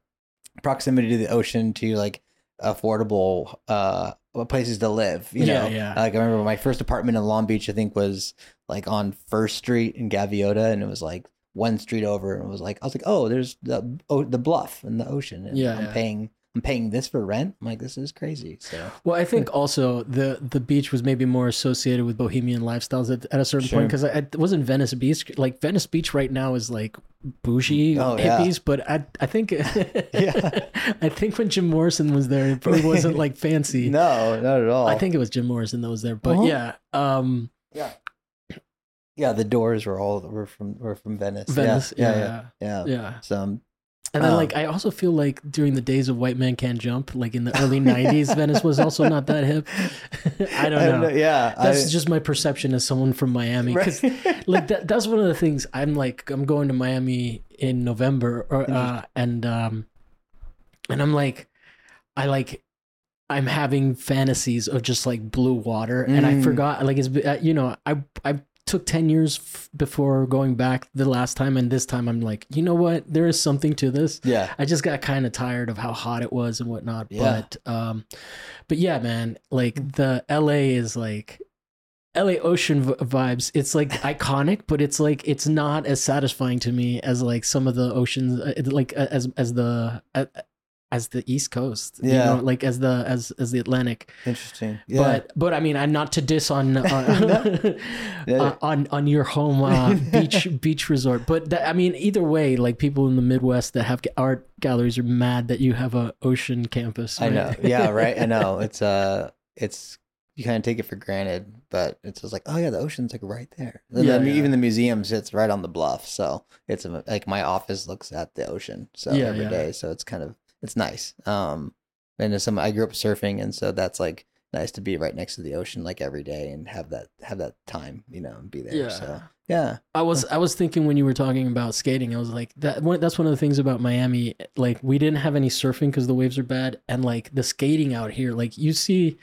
proximity to the ocean to like affordable uh Uh, places to live. You Yeah, know, yeah. Like I remember my first apartment in Long Beach, I think was like on First Street in Gaviota, and it was like one street over, and it was like I was like, oh, there's the oh, the bluff and the ocean, and Yeah, I'm yeah. paying I'm paying this for rent. I'm like, this is crazy. So Well, I think also the the beach was maybe more associated with bohemian lifestyles at, at a certain Sure. point because it wasn't Venice Beach. Like Venice Beach right now is like bougie Oh, yeah. hippies, but I I think *laughs* *laughs* Yeah. I think when Jim Morrison was there, it probably wasn't like *laughs* fancy. no, not at all. I think it was Jim Morrison that was there, but Uh-huh. yeah, um, yeah, Yeah, the doors were all were from were from Venice. Yeah, Venice, yeah, yeah, yeah, yeah. yeah. yeah. So um, And then Um, like I also feel like during the days of White Man Can't Jump, like in the early *laughs* '90s, Venice was also not that hip. *laughs* I don't know. Yeah, That's I- just my perception as someone from Miami. Because right. *laughs* like that, that's one of the things I'm like I'm going to Miami in November or uh and um and I'm like I like I'm having fantasies of just like blue water and I Mm. forgot like it's uh, you know I I took 10 years f- before going back the last time and this time i'm like you know what there is something to this Yeah. i just got kind of tired of how hot it was and whatnot Yeah. but um but yeah man like the la is like LA ocean v- vibes. It's like *laughs* iconic, but it's like it's not as satisfying to me as like some of the oceans, uh, like uh, as as the uh, as the East Coast. you Yeah. know, like as the as as the Atlantic. Interesting. Yeah. But but I mean, I'm not to diss on *laughs* on *laughs* Yeah. uh, on, on your home uh, *laughs* beach beach resort. But that, I mean, either way, like people in the Midwest that have art galleries are mad that you have a ocean campus. I know. Yeah, right. I know. It's uh it's you kind of take it for granted, but it's just like, oh yeah, the ocean's like right there. Yeah, then yeah. even the museum sits right on the bluff, so it's like my office looks at the ocean, so Yeah, every day. yeah. So it's kind of it's nice. Um, and some I grew up surfing, and so that's like nice to be right next to the ocean like every day and have that have that time, you know, and be there. Yeah. So yeah, I was I was thinking when you were talking about skating, I was like that. One, that's one of the things about Miami. Like we didn't have any surfing because the waves are bad, and like the skating out here, like you see,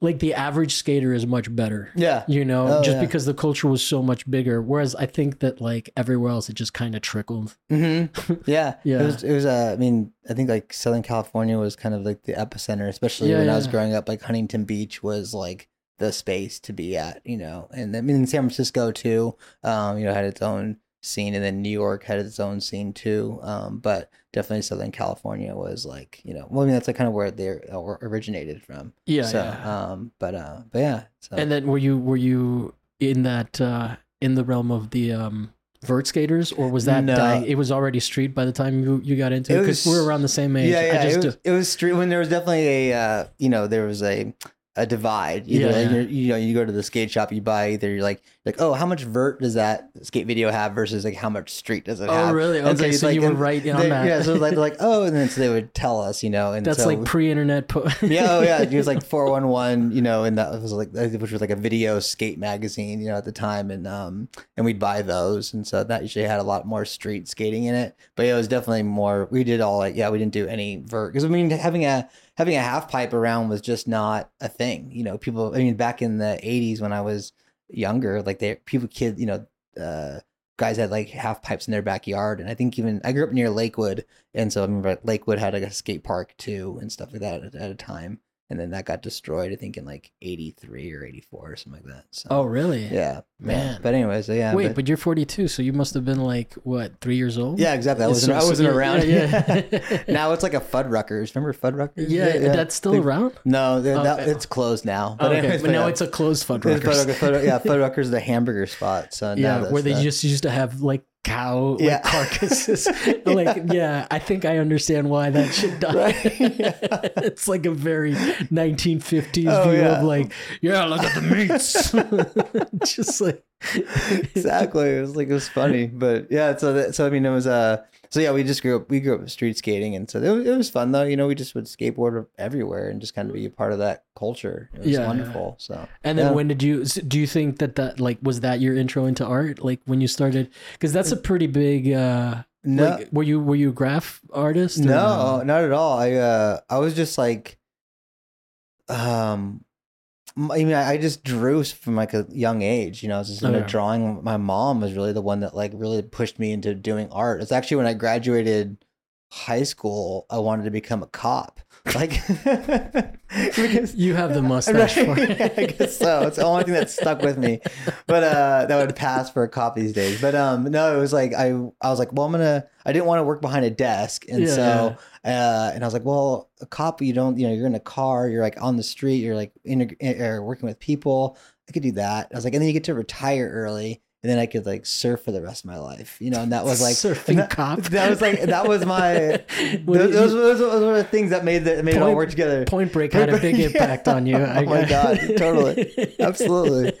like the average skater is much better. yeah, You know, Oh, just yeah. because the culture was so much bigger. Whereas I think that like everywhere else, it just kind of trickled. hmm Yeah, *laughs* Yeah. It was. It was. Uh, I mean, I think like Southern California was kind of like the epicenter, especially Yeah, when I was growing up. Like Huntington Beach was like the space to be at, you know. And I mean, San Francisco too. Um, you know, had its own scene, and then New York had its own scene too. Um, but definitely Southern California was like, you know, well, I mean, that's like kind of where they uh, originated from. Yeah. So, yeah. um, but uh, but yeah. So and then were you were you in that uh in the realm of the um vert skaters or was that No. dying? it was already street by the time you you got into It because we're around the same age Yeah, yeah. I just it, was, it was street when there was definitely a uh, you know there was a a divide. Either Yeah, yeah. you know you go to the skate shop, you buy either you're like like oh how much vert does that skate video have versus like how much street does it oh have? really And okay it's so, like- you were right on they- that Yeah, so like like *laughs* oh and then so they would tell us you know and that's so, like pre-internet po- *laughs* yeah, oh yeah, it was like *laughs* four one one, you know, and that was like which was like a video skate magazine, you know, at the time, and um, and we'd buy those, and so that usually had a lot more street skating in it. But yeah, it was definitely more. We did all like, yeah, we didn't do any vert because I mean, having a having a half pipe around was just not a thing. You know, people. I mean, back in the '80s when I was younger, like they people kid, you know, uh, guys had like half pipes in their backyard, and I think even I grew up near Lakewood, and so I remember Lakewood had like a skate park too and stuff like that at, at a time. And then that got destroyed, I think, in like '83 or '84 or something like that. So, oh really yeah, Man. yeah. But anyways, yeah. wait but, but, you're 42 so you must have been like what three years old yeah, exactly. I wasn't, so- I wasn't yeah, around. yeah, *laughs* yeah. *laughs* now it's like a Fuddruckers. Remember Fuddruckers? yeah, that's still Think- around No, that, that- it's closed now. Oh, okay anyways, but now yeah. it's a closed It's. Fuddruckers, Fuddruckers, yeah, Fuddruckers is the *laughs* hamburger spot. So now yeah where they the- just used to have like cow like, Yeah. carcasses *laughs* like yeah i think i understand why that should die. Right, yeah. *laughs* it's like a very 1950s Oh, view of like yeah look at the meats *laughs* just like exactly. It was like it was funny, but yeah. So that, so I mean, it was uh. So yeah, we just grew up. We grew up street skating, and so it was, it was fun though. You know, we just would skateboard everywhere and just kind of be a part of that culture. It was Yeah, yeah. wonderful. So and then Yeah. when did you do you think that that like was that your intro into art like when you started because that's a pretty big uh no, like, were you were you a graph artist or no, not at all. I uh, I was just like, um, I mean, I just drew from like a young age. You know, I was just into Okay. drawing. My mom was really the one that like really pushed me into doing art. It's actually when I graduated high school, I wanted to become a cop. *laughs* Like, *laughs* because you have the *laughs* mustache for Right. it. I guess so. It's the only thing that stuck with me. But uh that would pass for a cop these days. But um no, it was like I I was like, well, I'm gonna I didn't want to work behind a desk. And Yeah, so uh and I was like, well, a cop, you don't, you know, you're in a car, you're like on the street, you're like in or working with people. I could do that. I was like, and then you get to retire early. And then I could like surf for the rest of my life, you know, and that was like *laughs* Surfing that, cop. *laughs* That was like that was my *laughs* those, those, those, those were the things that made that made it all work together. Point Break had a big Yeah. impact on you. Oh my God, totally. Absolutely.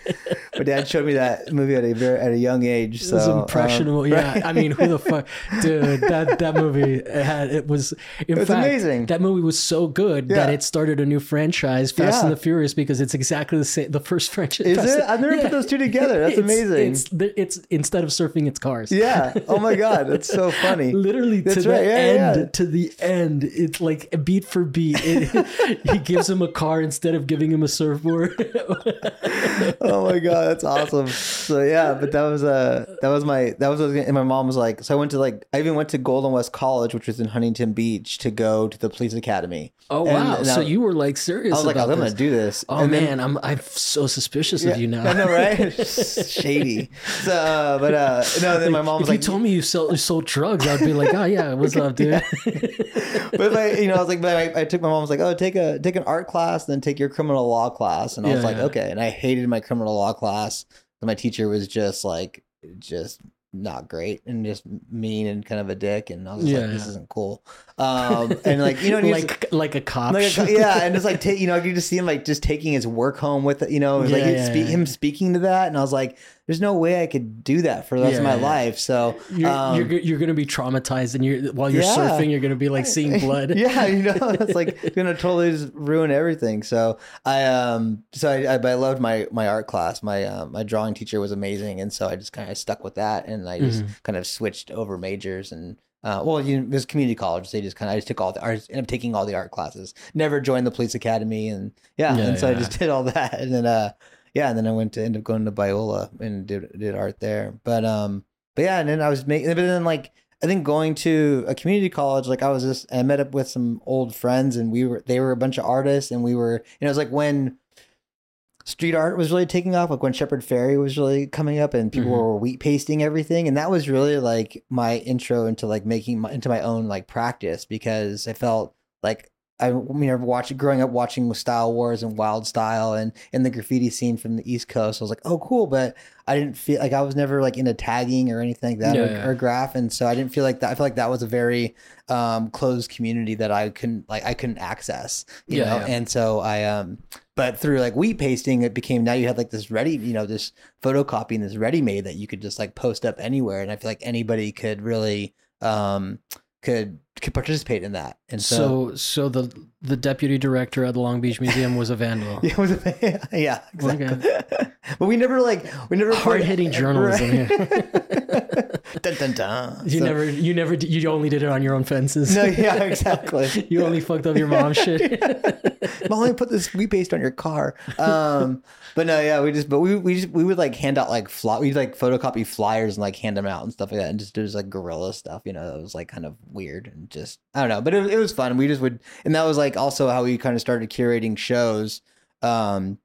My dad showed me that movie at a very at a young age. So, It was um, impressionable. yeah, right. I mean, who the fuck, dude? That that movie had it was. In It was fact, amazing. That movie was so good that it started a new franchise, Fast Yeah. and the Furious, because it's exactly the same. The first franchise. Is Fast it? I've never put those two together. That's It's- amazing. It's, it's instead of surfing, it's cars. yeah. Oh my god, that's so *laughs* funny. Literally to That's the right. Yeah, yeah, end, yeah. to the end. It's like beat for beat. *laughs* It, he gives him a car instead of giving him a surfboard. *laughs* oh my god, that's awesome. so yeah, but that was uh that was my that was was and my mom was like so I went to like I even went to Golden West College, which was in Huntington Beach, to go to the police academy. Oh And- wow! and so I- you were like serious. I was like, I'm gonna do this. Oh And then- man, I'm I'm so suspicious Yeah, of you now. I know, right? Shady. So, uh, but uh, no. Then my mom if was like, you told me you sell, you sold drugs, I'd be like, oh yeah, what's up, dude? *laughs* but my, you know, I was like, but I, I took my mom was like, oh, take a take an art class, then take your criminal law class, and I was Yeah, like, yeah. okay. And I hated my criminal law class. My teacher was just like, just not great and just mean and kind of a dick, and I was Yeah, like, this yeah. isn't cool. Um, and like you know, he was- like like a cop. like a- yeah, and it's like *laughs* ta- you know, you just see him like just taking his work home with it. You know, it was like Yeah, yeah, yeah. him speaking to that, and I was like, "There's no way I could do that for the rest of my yeah. life." So You're, um, you're you're gonna be traumatized, and you're while you're Yeah. surfing, you're gonna be like seeing *laughs* blood. yeah, you know, *laughs* it's like gonna totally just ruin everything. So I um, so I I, I loved my my art class. My um, my drawing teacher was amazing, and so I just kind of stuck with that, and I just Mm-hmm. kind of switched over majors and. Uh, well, you know, it was community college. They just kind of, I just took all the, I ended up taking all the art classes. Never joined the police academy, and yeah, Yeah, and so I just *laughs* did all that, and then uh, yeah, and then I went to end up going to Biola and did did art there. But um, but yeah, and then I was making, but then like I think going to a community college, like I was just, I met up with some old friends, and we were, they were a bunch of artists, and we were, you know, it was like when street art was really taking off, like when Shepard Fairey was really coming up, and people Mhm. were wheat pasting everything, and that was really like my intro into like making my, into my own like practice because I felt like I remember watching growing up watching Style Wars and Wild Style and in the graffiti scene from the East Coast. I was like, oh, cool, but I didn't feel like I was never like into tagging or anything like that Yeah, or, yeah. or graph, and so I didn't feel like that. I feel like that was a very um, closed community that I couldn't like I couldn't access, you Yeah, know. And so I um, but through like wheat pasting, it became now you had like this ready, you know, this photocopying, this ready made that you could just like post up anywhere, and I feel like anybody could really um could could participate in that. And so, So so the the deputy director at the Long Beach Museum was a vandal. *laughs* yeah, was a, *laughs* yeah, exactly. *laughs* but we never like we never Hard hitting journalism here. dun, dun, dun. You So- never you never you only did it on your own fences. No, yeah, exactly. you only fucked up your mom's shit. Mom, me put this wheat paste on your car. Um, but no, yeah, we just, but we, we just, we would like hand out like fly, we'd like photocopy flyers and like hand them out and stuff like that, and just do this like guerrilla stuff. You know, it was like kind of weird and just, I don't know, but it, it was fun. We just would, and that was like also how we kind of started curating shows. Um,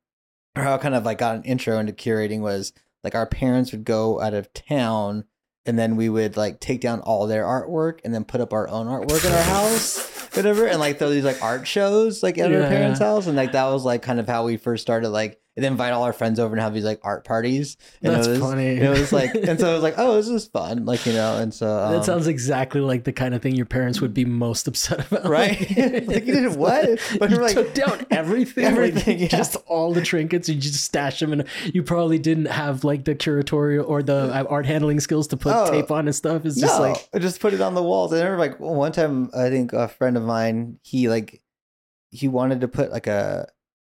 or how I kind of like got an intro into curating was like our parents would go out of town and then we would like take down all their artwork and then put up our own artwork in our house whatever and like throw these like art shows like at Yeah, our parents house and like that was like kind of how we first started like and then invite all our friends over and have these like art parties and That's it was, funny. and it was like *laughs* and so it was like oh this is fun like you know and so um, that sounds exactly like the kind of thing your parents would be most upset about. *laughs* right *laughs* like you did what but you like took down everything, Everything, like, yeah. just all the trinkets. You just stash them, and you probably didn't have like the curatorial or the uh, art handling skills to put Oh. tape on and stuff. It's just no, like I just put it on the walls. I remember like one time, I think a friend of mine, he like, he wanted to put like a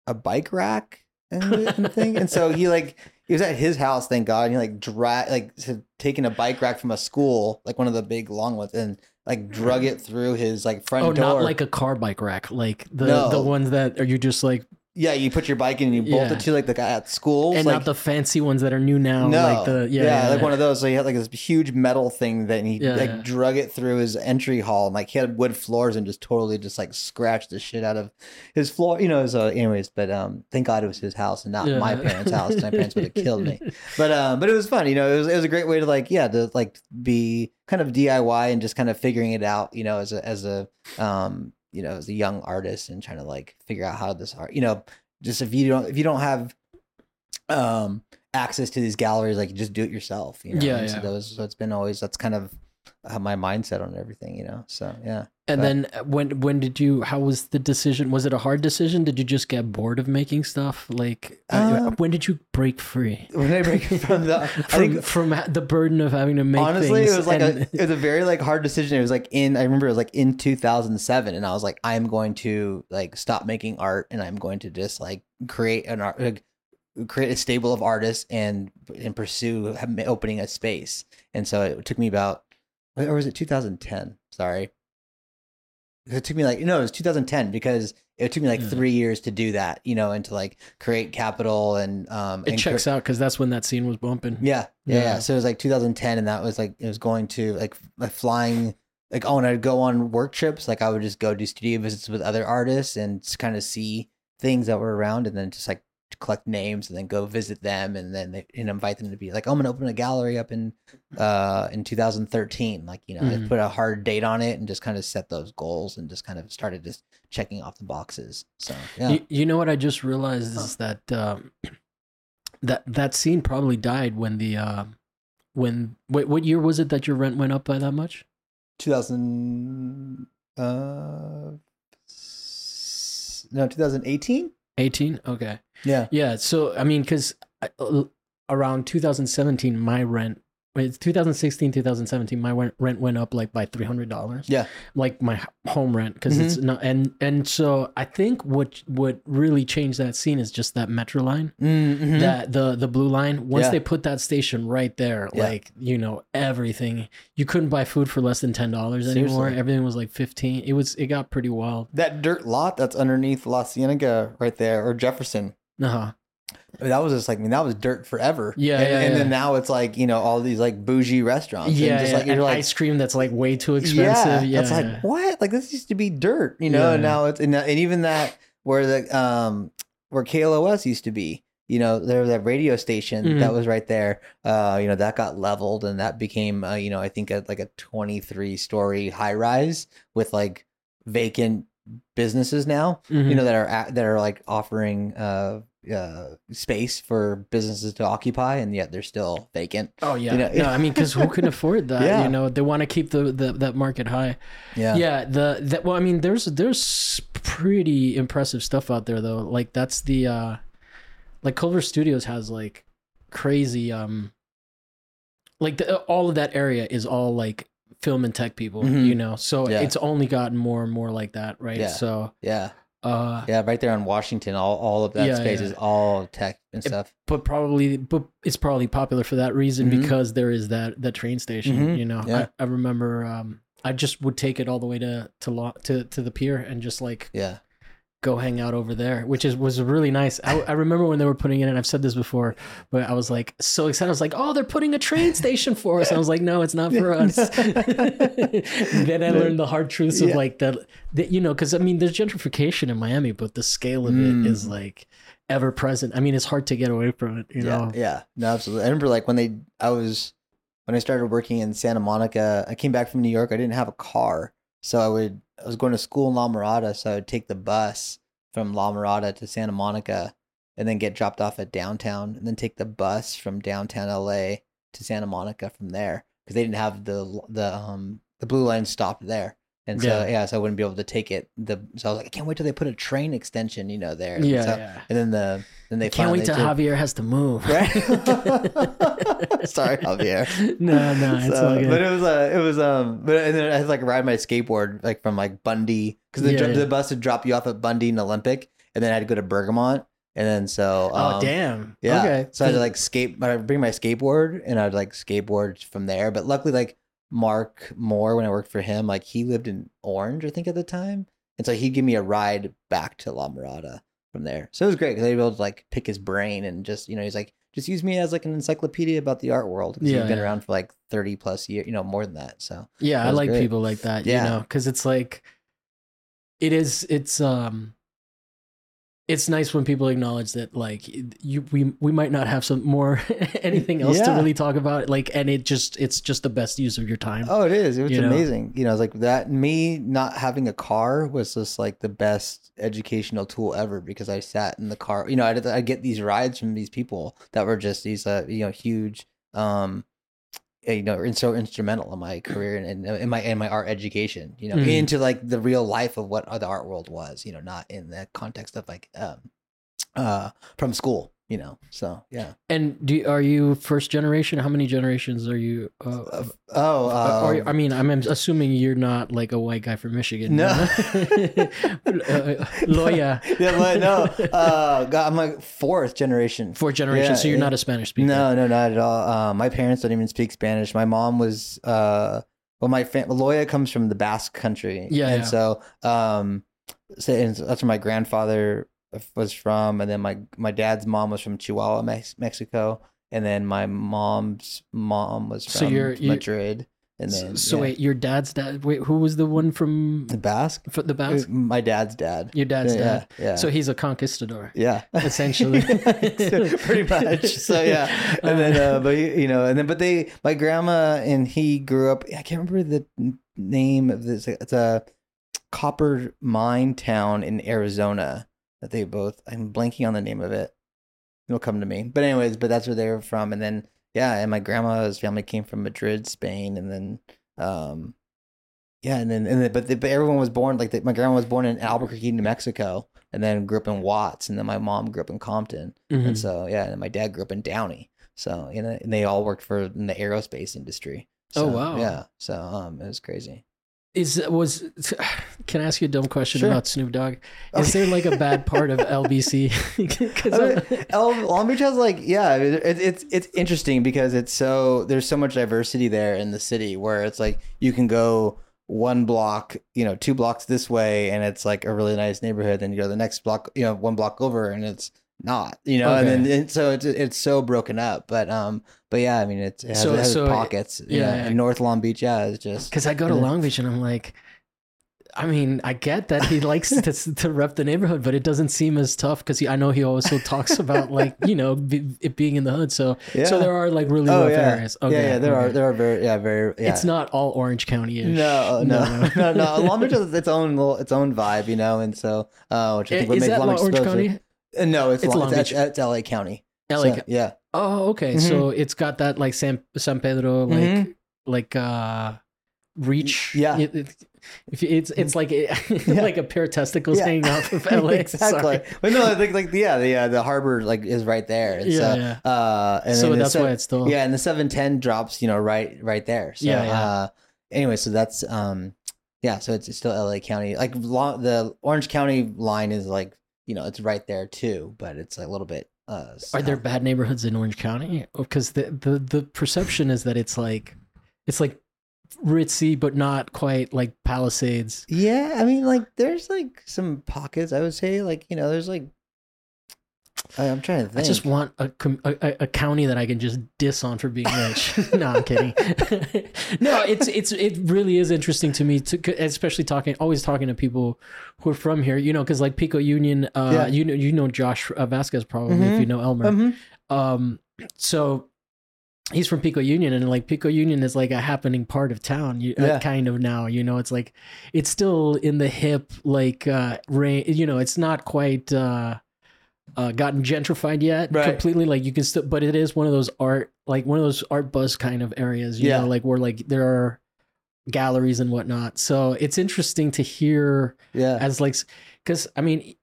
a bike rack the, thing, and so he like he was at his house, thank God, and he like drag like had taken a bike rack from a school, like one of the big long ones, and like drug it through his like front oh, door. not like a car bike rack, like the No. the ones that are you just like, yeah, you put your bike in and you bolt Yeah. it to like the guy at school. and not the fancy ones that are new now, No, like the yeah, like one of those. So he had like this huge metal thing that he Yeah, like yeah. drug it through his entry hall, and like he had wood floors and just totally just like scratched the shit out of his floor. You know. So, anyways, but um, thank God it was his house and not Yeah. my parents' house. My parents would have killed me. *laughs* But um, but it was fun. You know, it was it was a great way to like yeah to like be kind of DIY and just kind of figuring it out. You know, as a as a um you know as a young artist and trying to like figure out how this art. You know, just if you don't if you don't have um access to these galleries like just do it yourself you know Yeah, And so that was so it's been always that's kind of my mindset on everything you know so yeah And But- then uh, when when did you? How was the decision? Was it a hard decision? Did you just get bored of making stuff? Like uh, Um, when did you break free *laughs* when i break *laughs* from the from think from the burden of having to make honestly it was like and- a it was a very like hard decision it was like in i remember it was like in 2007 and i was like i'm going to like stop making art and i'm going to just like create an art like, create a stable of artists and and pursue opening a space and so it took me about or was it 2010 sorry it took me like no, it was 2010 because it took me like Yeah. three years to do that, you know, and to like create capital and um It and checks out because that's when that scene was bumping. Yeah, yeah, yeah. Yeah. So it was like 2010, and that was like it was going to like like flying. Like oh, and I'd go on work trips, like I would just go do studio visits with other artists and kind of see things that were around, and then just like collect names and then go visit them, and then they and invite them to be like, oh, I'm gonna open a gallery up in uh in 2013. Like you know, I Mhm. put a hard date on it and just kind of set those goals and just kind of started just checking off the boxes. So yeah, You, you know what I just realized is that um, *clears throat* that that scene probably died when the uh, when wait, what year was it that your rent went up by that much? 2000 uh no 2018 18. Okay. yeah Yeah. So I mean, because uh, around 2017, my rent. It's 2016, 2017. My rent rent went up like by three hundred dollars. Yeah. like my home rent because it's not. And and so I think what what really changed that scene is just that metro line. mm-hmm. that the the blue line once Yeah. they put that station right there Yeah. like you know everything you couldn't buy food for less than ten dollars anymore everything was like 15 it was it got pretty wild that dirt lot that's underneath La Cienega right there or Jefferson uh-huh I mean, that was just like I mean that was dirt forever. Yeah, and, yeah, and then now it's like you know all these like bougie restaurants yeah, and just yeah, like you're and like ice cream that's like way too expensive. yeah, it's like what? Like this used to be dirt you know and now it's and, and even that where the um where KLOS used to be you know there was that radio station Mhm. that was right there uh you know that got leveled and that became uh, you know I think a, like a 23 story high rise with like vacant businesses now Mhm. you know that are at, that are like offering uh uh space for businesses to occupy and yet they're still vacant. Oh yeah. You know- no i mean because who can *laughs* afford that Yeah. you know? They want to keep the, the that market high. Yeah. Yeah the that well i mean there's there's pretty impressive stuff out there though. Like that's the uh like culver studios has like crazy um like the, all of that area is all like film and tech people Mhm. you know? So Yeah. it's only gotten more and more like that right? Yeah. so yeah uh Yeah, right there on Washington, all all of that Yeah, space yeah. is all tech and stuff. but probably but it's probably popular for that reason Mhm. because there is that that train station Mhm. you know Yeah. I, I remember um i just would take it all the way to to to to the pier and just like Yeah, go hang out over there, which is was really nice. I, I remember when they were putting it in. And I've said this before, but I was like so excited. I was like, "Oh, they're putting a train station for us." I was like, "No, it's not for us." *laughs* *laughs* then I learned the hard truths of like that, that you know, because I mean, there's gentrification in Miami, but the scale of Mm. it is like ever present. I mean, it's hard to get away from it. You yeah, know, yeah. No, absolutely. I remember like when they, I was when I started working in Santa Monica. I came back from New York. I didn't have a car, so I would. I was going to school in La Mirada, so I would take the bus from La Mirada to Santa Monica, and then get dropped off at downtown, and then take the bus from downtown LA to Santa Monica from there because they didn't have the the um the blue line stopped there. And so Yeah. yeah. so I wouldn't be able to take it. The so I was like, I can't wait till they put a train extension, you know, there. And yeah, so- yeah. And then the then they I can't wait till did- Javier has to move. Right? *laughs* *laughs* Sorry, Javier. no, no, it's So, all good. but it was uh, it was um, but and then I had to, like ride my skateboard like from like Bundy because the, Yeah, the bus would drop you off at Bundy and Olympic, and then I had to go to Bergamont, and then so oh um, damn. yeah, Okay. so I had to like skate, but I'd bring my skateboard and I'd like skateboard from there. But luckily, like Mark Moore, when I worked for him, like he lived in Orange, I think at the time, and so he'd give me a ride back to La Mirada from there. So it was great because I was able to like pick his brain and just you know he's like just use me as like an encyclopedia about the art world because Yeah, he's been yeah. around for like thirty plus years, you know, more than that. So Yeah, That I like great. people like that, Yeah. you know, because it's like, it is, it's, um, it's nice when people acknowledge that, like, you, we, we might not have some more *laughs* anything else to really talk about, like, and it just, it's just the best use of your time. Oh, it is. It was You know? amazing. You know, it's like that. Me not having a car was just like the best educational tool ever because I sat in the car. You know, I'd get these rides from these people that were just these, uh, you know, huge, um, you know, and so instrumental in my career and in, in my in my art education. You know, Mhm. into like the real life of what the art world was. You know, not in the context of like, um, uh, from school. You know, so yeah. And do are you first generation? How many generations are you? Uh, Uh, oh, uh, or, um, I mean, I'm assuming you're not like a white guy from Michigan. No. Loya, *laughs* *laughs* yeah, but no. Uh, God, I'm like fourth generation. fourth generation. Yeah, so you're yeah. not a Spanish speaker. No, no, not at all. Uh, my parents don't even speak Spanish. My mom was uh, well, my fam- Loya comes from the Basque country. Yeah, and yeah. so um, so and that's where my grandfather was from, and then my my dad's mom was from Chihuahua, Mex- Mexico, and then my mom's mom was from So you're- you- Madrid, and then so yeah. wait, your dad's dad. Wait, who was the one from the Basque, f- the Basque? my dad's dad. Your dad's yeah, dad. yeah. So he's a conquistador. Yeah, Essentially. *laughs* pretty *laughs* much. So yeah, and then uh, but you know, and then but they, my grandma and he grew up. I can't remember the name of this. It's a copper mine town in Arizona that they both. I'm blanking on the name of it. It'll come to me. But anyways, but that's where they were from, and then yeah, and my grandma's family came from Madrid, Spain, and then um. Yeah, and then and then, but, the, but everyone was born like the, my grandma was born in Albuquerque, New Mexico, and then grew up in Watts, and then my mom grew up in Compton, Mhm. and so yeah, and my dad grew up in Downey. So you know, and they all worked for in the aerospace industry. Oh, wow. Yeah. So um, it was crazy. Is was *sighs* can I ask you a dumb question Sure. about Snoop Dogg? Is there like a bad part of *laughs* LBC? *laughs* I mean, Long Beach has like yeah, it, it's it's interesting because it's so there's so much diversity there in the city where it's like you can go one block, you know, two blocks this way, and it's like a really nice neighborhood. Then you go the next block, you know, one block over, and it's not, you know, and then and so it's it's so broken up. But um, but yeah, I mean, it's, it has, So- it has so- pockets. yeah, Yeah, yeah. North Long Beach, yeah, it's just Because I go to Long Beach and I'm like, I mean, I get that he likes to, *laughs* to rep the neighborhood, but it doesn't seem as tough because I know he also talks about like *laughs* you know be, it being in the hood. So yeah. so there are like really oh rough yeah, areas. Okay, yeah, yeah. There are there are very yeah very yeah. It's not all Orange County ish. No, no, *laughs* no, no. Long Beach has its own little, its own vibe, you know, and so, uh, which I think what Is makes Long Beach Orange. County? Uh, no, it's, It's Long, Long Beach. it's LA County. LA. So, yeah, Oh, okay. Mhm. So it's got that like San San Pedro like Mhm. like uh reach. Yeah. It- it- if it's it's like *laughs* Yeah. like a pair of testicles Yeah. hanging off of *laughs* LA. exactly. Sorry. But no, I think like yeah, the uh, the harbor like is right there. And Yeah, so, yeah. Uh, and so that's why it's still yeah, and the seven ten drops, you know, right right there. So, Yeah, yeah. Uh, anyway, so that's um, yeah, so it's, it's still LA County. Like the Orange County line is like you know it's right there too, but it's a little bit. Uh, Are there bad neighborhoods in Orange County? Because the, the the perception is that it's like it's like ritzy, but not quite like Palisades. Yeah, I mean, like, there's like some pockets. I would say, like, you know, there's like, I, I'm trying to think. I just want a, com- a a- county that I can just diss on for being rich. *laughs* *laughs* no, I'm kidding. *laughs* no, it's it's it really is interesting to me to especially talking always talking to people who are from here. You know, because like Pico Union, uh, Yeah. you know you know Josh uh, Vasquez probably if Mhm. you know Elmer. Mhm. Um, so he's from Pico Union, and like Pico Union is like a happening part of town. You, uh, Yeah. kind of now, you know, it's like it's still in the hip, like uh, rain. You know, it's not quite uh, uh, gotten gentrified yet Right. completely. Like you can still, but it is one of those art, like one of those art buzz kind of areas. You Yeah. know, like where like there are galleries and whatnot. So it's interesting to hear Yeah. as like because i mean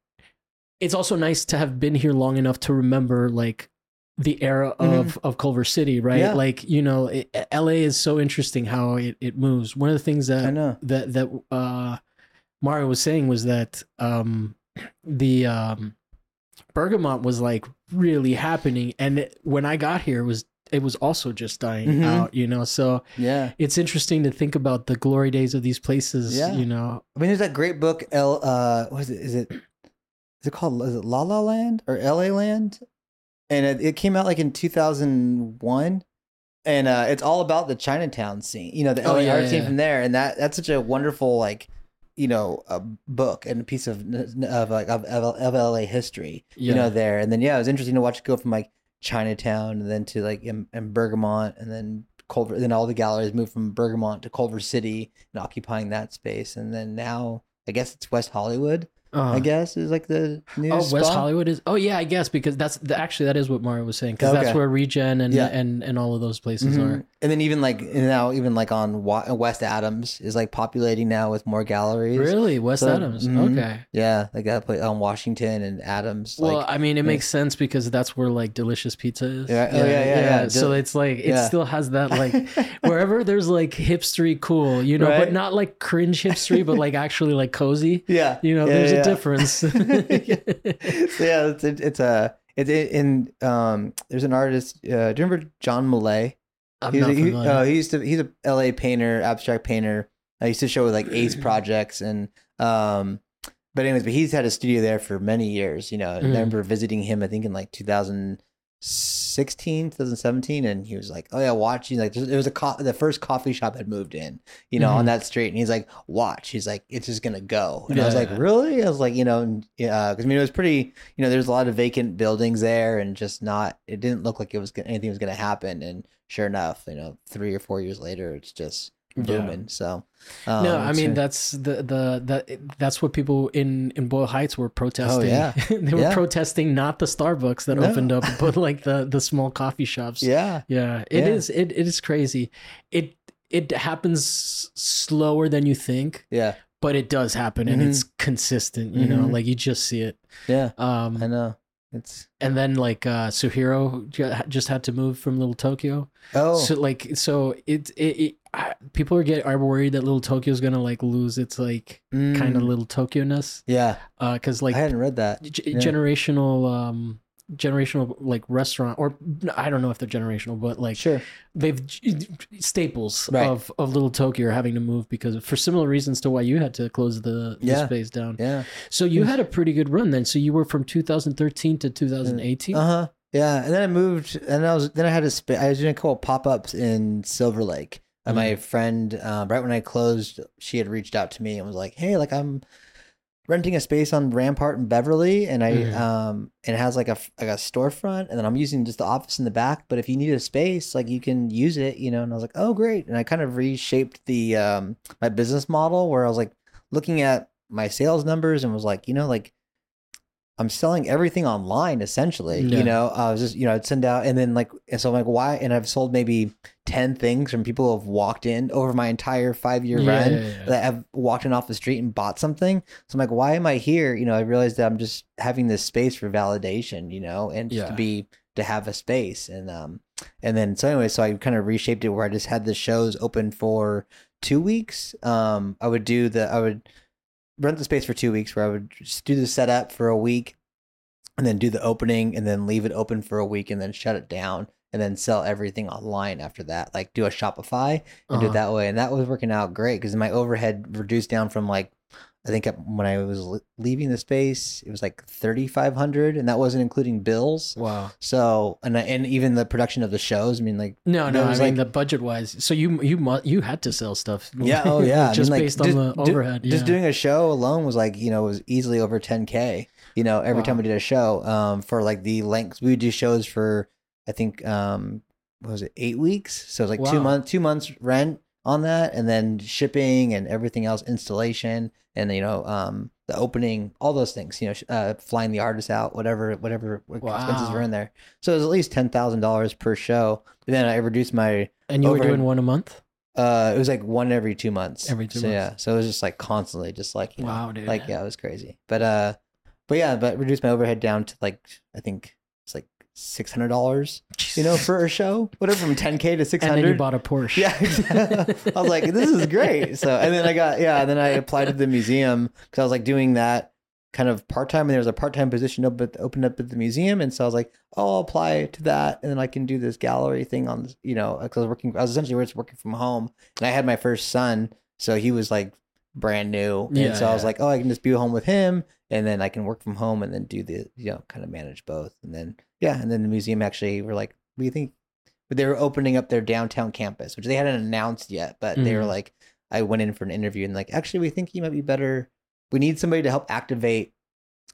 it's also nice to have been here long enough to remember like the era of of culver city right Mm-hmm. Yeah. like you know it, la is so interesting how it, it moves one of the things that I that know. that that uh mario was saying was that um *clears throat* the um bergamot was like really happening and it, when i got here it was it was also just dying Mhm. out you know so Yeah. it's interesting to think about the glory days of these places Yeah. you know I mean, there's that great book, L, uh, what is it? Is it, is it called, is it La La Land or LA Land? And it, it came out like in 2001. And uh, it's all about the Chinatown scene, you know, the Oh, LA yeah, art yeah, scene yeah. from there. And that that's such a wonderful, like, you know, a book and a piece of of like of, of, LA history. you know there and then yeah it was interesting to watch it go from like chinatown and then to like in, in bergamot and then culver then all the galleries moved from Bergamont to culver city and occupying that space and then now i guess it's west hollywood Uh, i guess is like the new Oh, spot. West Hollywood is. Oh, yeah, I guess because that's the, actually that is what Mario was saying because that's where Regen and Yeah. and and all of those places Mhm. are. And then even like now even like on west adams is like populating now with more galleries Really, West So, Adams. mhm. Okay. yeah like that place on washington and adams Well, like I mean, it yeah. makes sense because that's where like delicious pizza is. Yeah, oh, yeah, yeah, yeah. So it's like it yeah. still has that like *laughs* wherever there's like hipstery cool, you know, but not like cringe hipstery, but like actually like cozy. *laughs* yeah You know, Yeah, there's yeah, a yeah. difference. *laughs* so yeah, it's it's, it's a it's in um. There's an artist. Uh, do you remember John Millei? I'm He's not a, he, he used to. He's a L.A. painter, abstract painter. I used to show with like Ace *clears throat* Projects and um. But anyways, but he's had a studio there for many years. You know, I Mhm. remember visiting him. I think in like 2016, 2017, and he was like, "Oh yeah, watch." He's like, "There was a co- the first coffee shop had moved in, you know, on Mhm. that street," and he's like, "Watch." He's like, "It's just gonna go." And I was like, "Really?" I was like, you know, yeah, because I mean, it was pretty. You know, there's a lot of vacant buildings there, and just not. It didn't look like it was gonna, anything was gonna happen, and sure enough, you know, three or four years later, it's just Yeah. So, um, no, I mean that's the the that that's what people in in Boyle Heights were protesting. Oh, yeah. *laughs* they were Yeah. protesting not the Starbucks that No. opened up, *laughs* but like the the small coffee shops. yeah, Yeah, it Yeah. is. It, it is crazy. It it happens slower than you think, yeah, but it does happen, and Mhm. it's consistent. You know, Mhm. like you just see it. yeah. Um, I know. It's and then like uh, Suehiro just had to move from Little Tokyo. oh, So like, so it it, it I, people are get are worried that Little Tokyo is gonna like lose its like kind of mm, Little Tokyo ness, yeah. uh, because like I hadn't read that. g- yeah. generational um generational like restaurant or I don't know if they're generational, but like Sure. they've staples Right. of of Little Tokyo are having to move because for similar reasons to why you had to close the, the space down. Yeah. So you had a pretty good run then. So you were from 2013 to 2018. Uh huh. Yeah, and then I moved, and I was then I had a sp- I was doing a couple pop ups in Silver Lake. And my friend, um, right when I closed, she had reached out to me and was like, "Hey, like I'm renting a space on Rampart in Beverly, and I Mhm. um and it has like a like a storefront, and then I'm using just the office in the back. But if you need a space, like you can use it, you know." And I was like, "Oh, great!" And I kind of reshaped the um my business model where I was like looking at my sales numbers and was like, you know, like I'm selling everything online essentially. Yeah. You know, I was just, you know, I'd send out and then like, and so I'm like, why? And I've sold maybe 10 things from people who have walked in over my entire five year Yeah, run yeah, that have walked in off the street and bought something. So I'm like, why am I here? You know, I realized that I'm just having this space for validation, you know, and just to be, to have a space. And, um, and then, so anyway, so I kind of reshaped it where I just had the shows open for two weeks. Um, I would do the, I would, rent the space for two weeks where I would just do the setup for a week and then do the opening and then leave it open for a week and then shut it down and then sell everything online after that. Like do a Shopify and do it Uh-huh. that way. And that was working out great because my overhead reduced down from like, I think when I was leaving the space, it was like 3,500 and that wasn't including bills. Wow. So, and, and even the production of the shows, I mean, like, No, no. I was mean, like- the budget wise. So you you mu- you had to sell stuff. *laughs* yeah, oh yeah. I *laughs* just mean, like, based on just the do- overhead. Just doing a show alone was like, you know, it was easily over 10K, you know, every time we did a show. Um, for like the length, we would do shows for, I think, um, what was it, eight weeks? So it was like two Wow. months, two months rent on that, and then shipping and everything else, installation, and, you know, um, the opening, all those things, you know, sh- uh, flying the artists out, whatever, whatever expenses were in there. So it was at least $10,000 per show. But then I reduced my, and you were doing one a month. uh, it was like one every two months. Every two so, months. Yeah. So it was just like constantly, just like you know, Wow, dude. like yeah, it was crazy. But uh, but yeah, but reduced my overhead down to like I think six hundred dollars, you know, for a show, whatever from ten k to six hundred. and then you bought a Porsche. Yeah, I was like, this is great. So, and then I got yeah, and then I applied to the museum because I was like doing that kind of part time, and there was a part time position up at, opened up at the museum, and so I was like, oh, I'll apply to that, and then I can do this gallery thing on, this, you know, because I was working, I was essentially just working from home, and I had my first son, so he was like brand new, and Yeah, so I was like, oh, I can just be home with him, and then I can work from home, and then do the, you know, kind of manage both, and then yeah, and then the museum actually were like, you think? But they were opening up their downtown campus, which they hadn't announced yet, but they were Mhm. like, I went in for an interview and like, actually, we think you might be better. We need somebody to help activate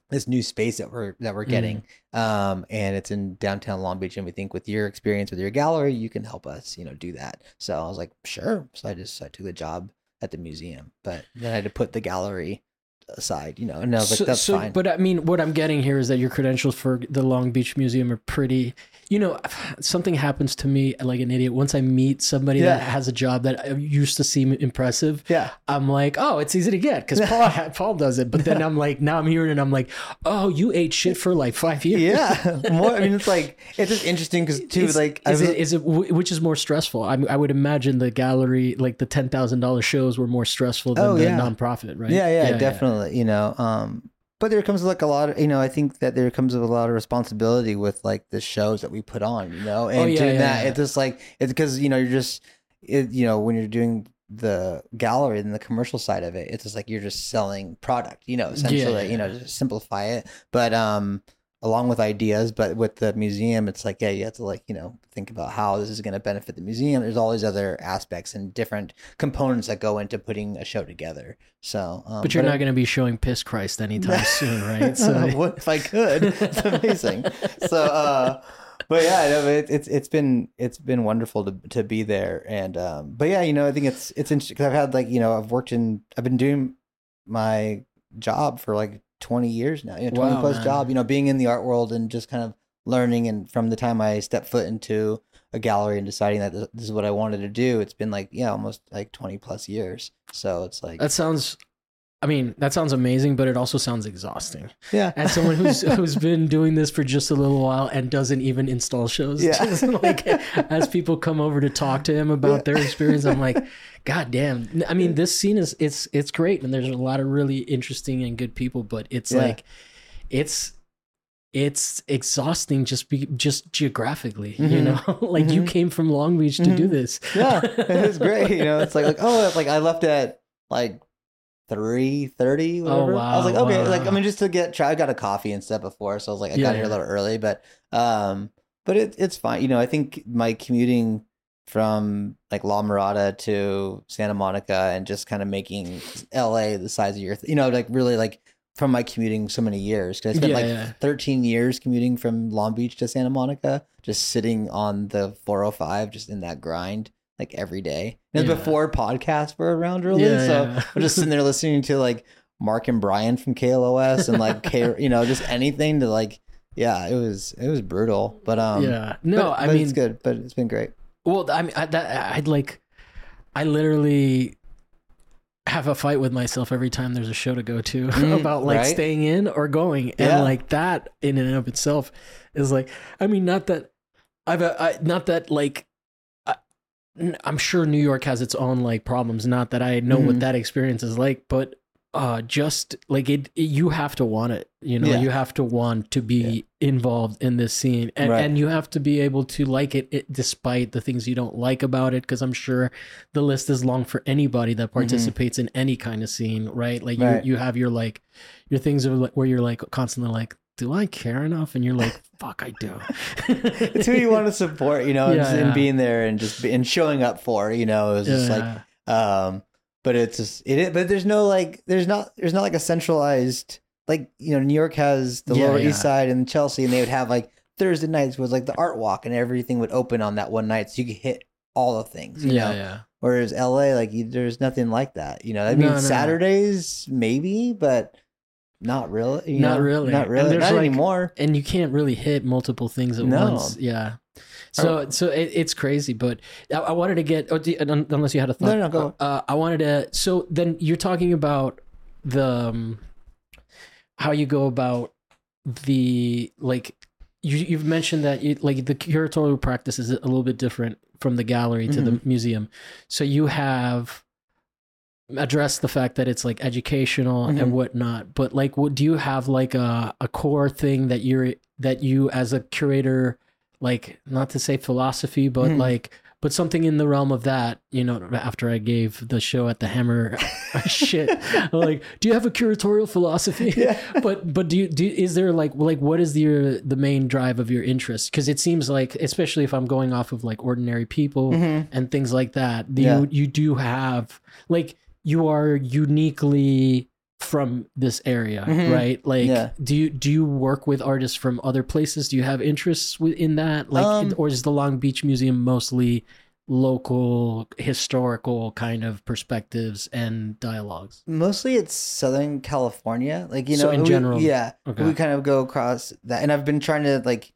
this new space that we're that we're getting. Um, and it's in downtown Long Beach, and we think with your experience with your gallery, you can help us, you know, do that. So I was like, sure. So I just I took the job at the museum, but then I had to put the gallery aside, you know, and I was like, so, that's so- fine. But I mean, what I'm getting here is that your credentials for the Long Beach Museum are pretty. You know, something happens to me like an idiot. Once I meet somebody that has a job that I used to seem impressive, yeah, I'm like, oh, it's easy to get because *laughs* Paul Paul does it. But then I'm like, now I'm hearing it. I'm like, oh, you ate shit for like five years. yeah. *laughs* More, I mean, it's like it's just interesting because too, Is- like is was- it is it which is more stressful? I, mean, I would imagine the gallery, like the ten thousand dollars shows, were more stressful than Oh, the yeah. nonprofit, right? Yeah, yeah, definitely. You know, um, but there comes like a lot of you know i think that there comes with a lot of responsibility with like the shows that we put on you know and Oh, yeah, doing yeah, that yeah. it's just like it's because you know you're just it, you know when you're doing the gallery and the commercial side of it it's just like you're just selling product you know essentially you know just simplify it but um along with ideas but with the museum it's like yeah you have to like you know think about how this is going to benefit the museum there's all these other aspects and different components that go into putting a show together so um, But you're it- not going to be showing Piss Christ anytime *laughs* soon, right? So *laughs* what if I could? *laughs* It's amazing. so, uh, but yeah, but it, it's it's been it's been wonderful to to be there, and um, but yeah, you know, I think it's it's interesting because I've had like you know I've worked in I've been doing my job for like 20 years now, you know, 20 Wow, plus man. job, you know, being in the art world and just kind of learning, and from the time I stepped foot into a gallery and deciding that this is what I wanted to do, it's been like yeah, almost like 20 plus years. So it's like that sounds. I mean, that sounds amazing, but it also sounds exhausting. yeah, As someone who's *laughs* who's been doing this for just a little while and doesn't even install shows, Yeah. just like as people come over to talk to him about their experience, I'm like, *laughs* God damn. I mean, this scene is it's it's great, and there's a lot of really interesting and good people, but it's Yeah. like, it's it's exhausting just be just geographically, you Mhm. know. *laughs* like you Mhm. came from Long Beach to do Mhm. this. yeah, it was great. You know, it's like like oh, like I left at like three thirty. Whatever. I was like, Oh, wow, okay, like I mean, just to get try. I got a coffee and stuff before, so I was like, I got Yeah, here a little early, but um, but it, it's fine. You know, I think my commuting from like La Mirada to Santa Monica and just kind of making L.A. the size of your, you know, like really like from my commuting so many years because I spent Yeah, like yeah. 13 years commuting from Long Beach to Santa Monica, just sitting on the 405, just in that grind like every day. And it was Yeah. before podcasts were around really, Yeah, so yeah. I'm just sitting there listening to like Mark and Brian from KLOS and like K, *laughs* you know, just anything to like. Yeah, it was it was brutal, but um, yeah. No, but- I but mean it's good, but it's been great. Well, I mean, I, that, I'd like, I literally have a fight with myself every time there's a show to go to *laughs* Mm, about like right? staying in or going, and Yeah. like that in and of itself is like, I mean, not that I've, uh, I, not that like. I'm sure New York has its own like problems. Not that I know what Mhm. that experience is like, but uh, just like it, it- you have to want it. You know, Yeah. you have to want to be involved in this scene, and Right. and you have to be able to like it, it despite the things you don't like about it. Because I'm sure the list is long for anybody that participates in any kind of scene, right? Like Mm-hmm. Right. you you have your like your things like, where you're like constantly like, do I care enough? And you're like, fuck, I do. *laughs* It's who you want to support, you know, and, Yeah, and being there and just be, and showing up for, you know, it was just like Yeah. um but it's just it but there's no like there's not there's not like a centralized like you know new york has the Yeah, lower yeah. east side and chelsea and they would have like thursday nights was like the art walk and everything would open on that one night so you could hit all the things you yeah, know yeah. whereas la like you, there's nothing like that you know i mean no, no. saturdays maybe but not really you Not know? really. not And really there's, not like, anymore and you can't really hit multiple things at No. once. Yeah. So so it, it's crazy, but I, I wanted to get oh, do, un- unless you had a thought. No, no, go. Uh, I wanted to. So then you're talking about the um, how you go about the like you you've mentioned that you, like the curatorial practice is a little bit different from the gallery to the Mm-hmm. museum. So you have addressed the fact that it's like educational Mhm. and whatnot, but like, what do you have like a a core thing that you're that you as a curator like not to say philosophy, but Mhm. like but something in the realm of that, you know, after I gave the show at the Hammer *laughs* *laughs* shit, like, do you have a curatorial philosophy? *laughs* Yeah. but but do you do is there like like what is the the main drive of your interest? Because it seems like, especially if I'm going off of like ordinary people Mhm. and things like that, Yeah. you you do have like you are uniquely from this area, Mhm. right? Like, Yeah. do you do you work with artists from other places? Do you have interests in that? Like, Um, or is the Long Beach Museum mostly local historical kind of perspectives and dialogues? mostly it's southern california like you know So in we- general, yeah okay. we kind of go across that and i've been trying to like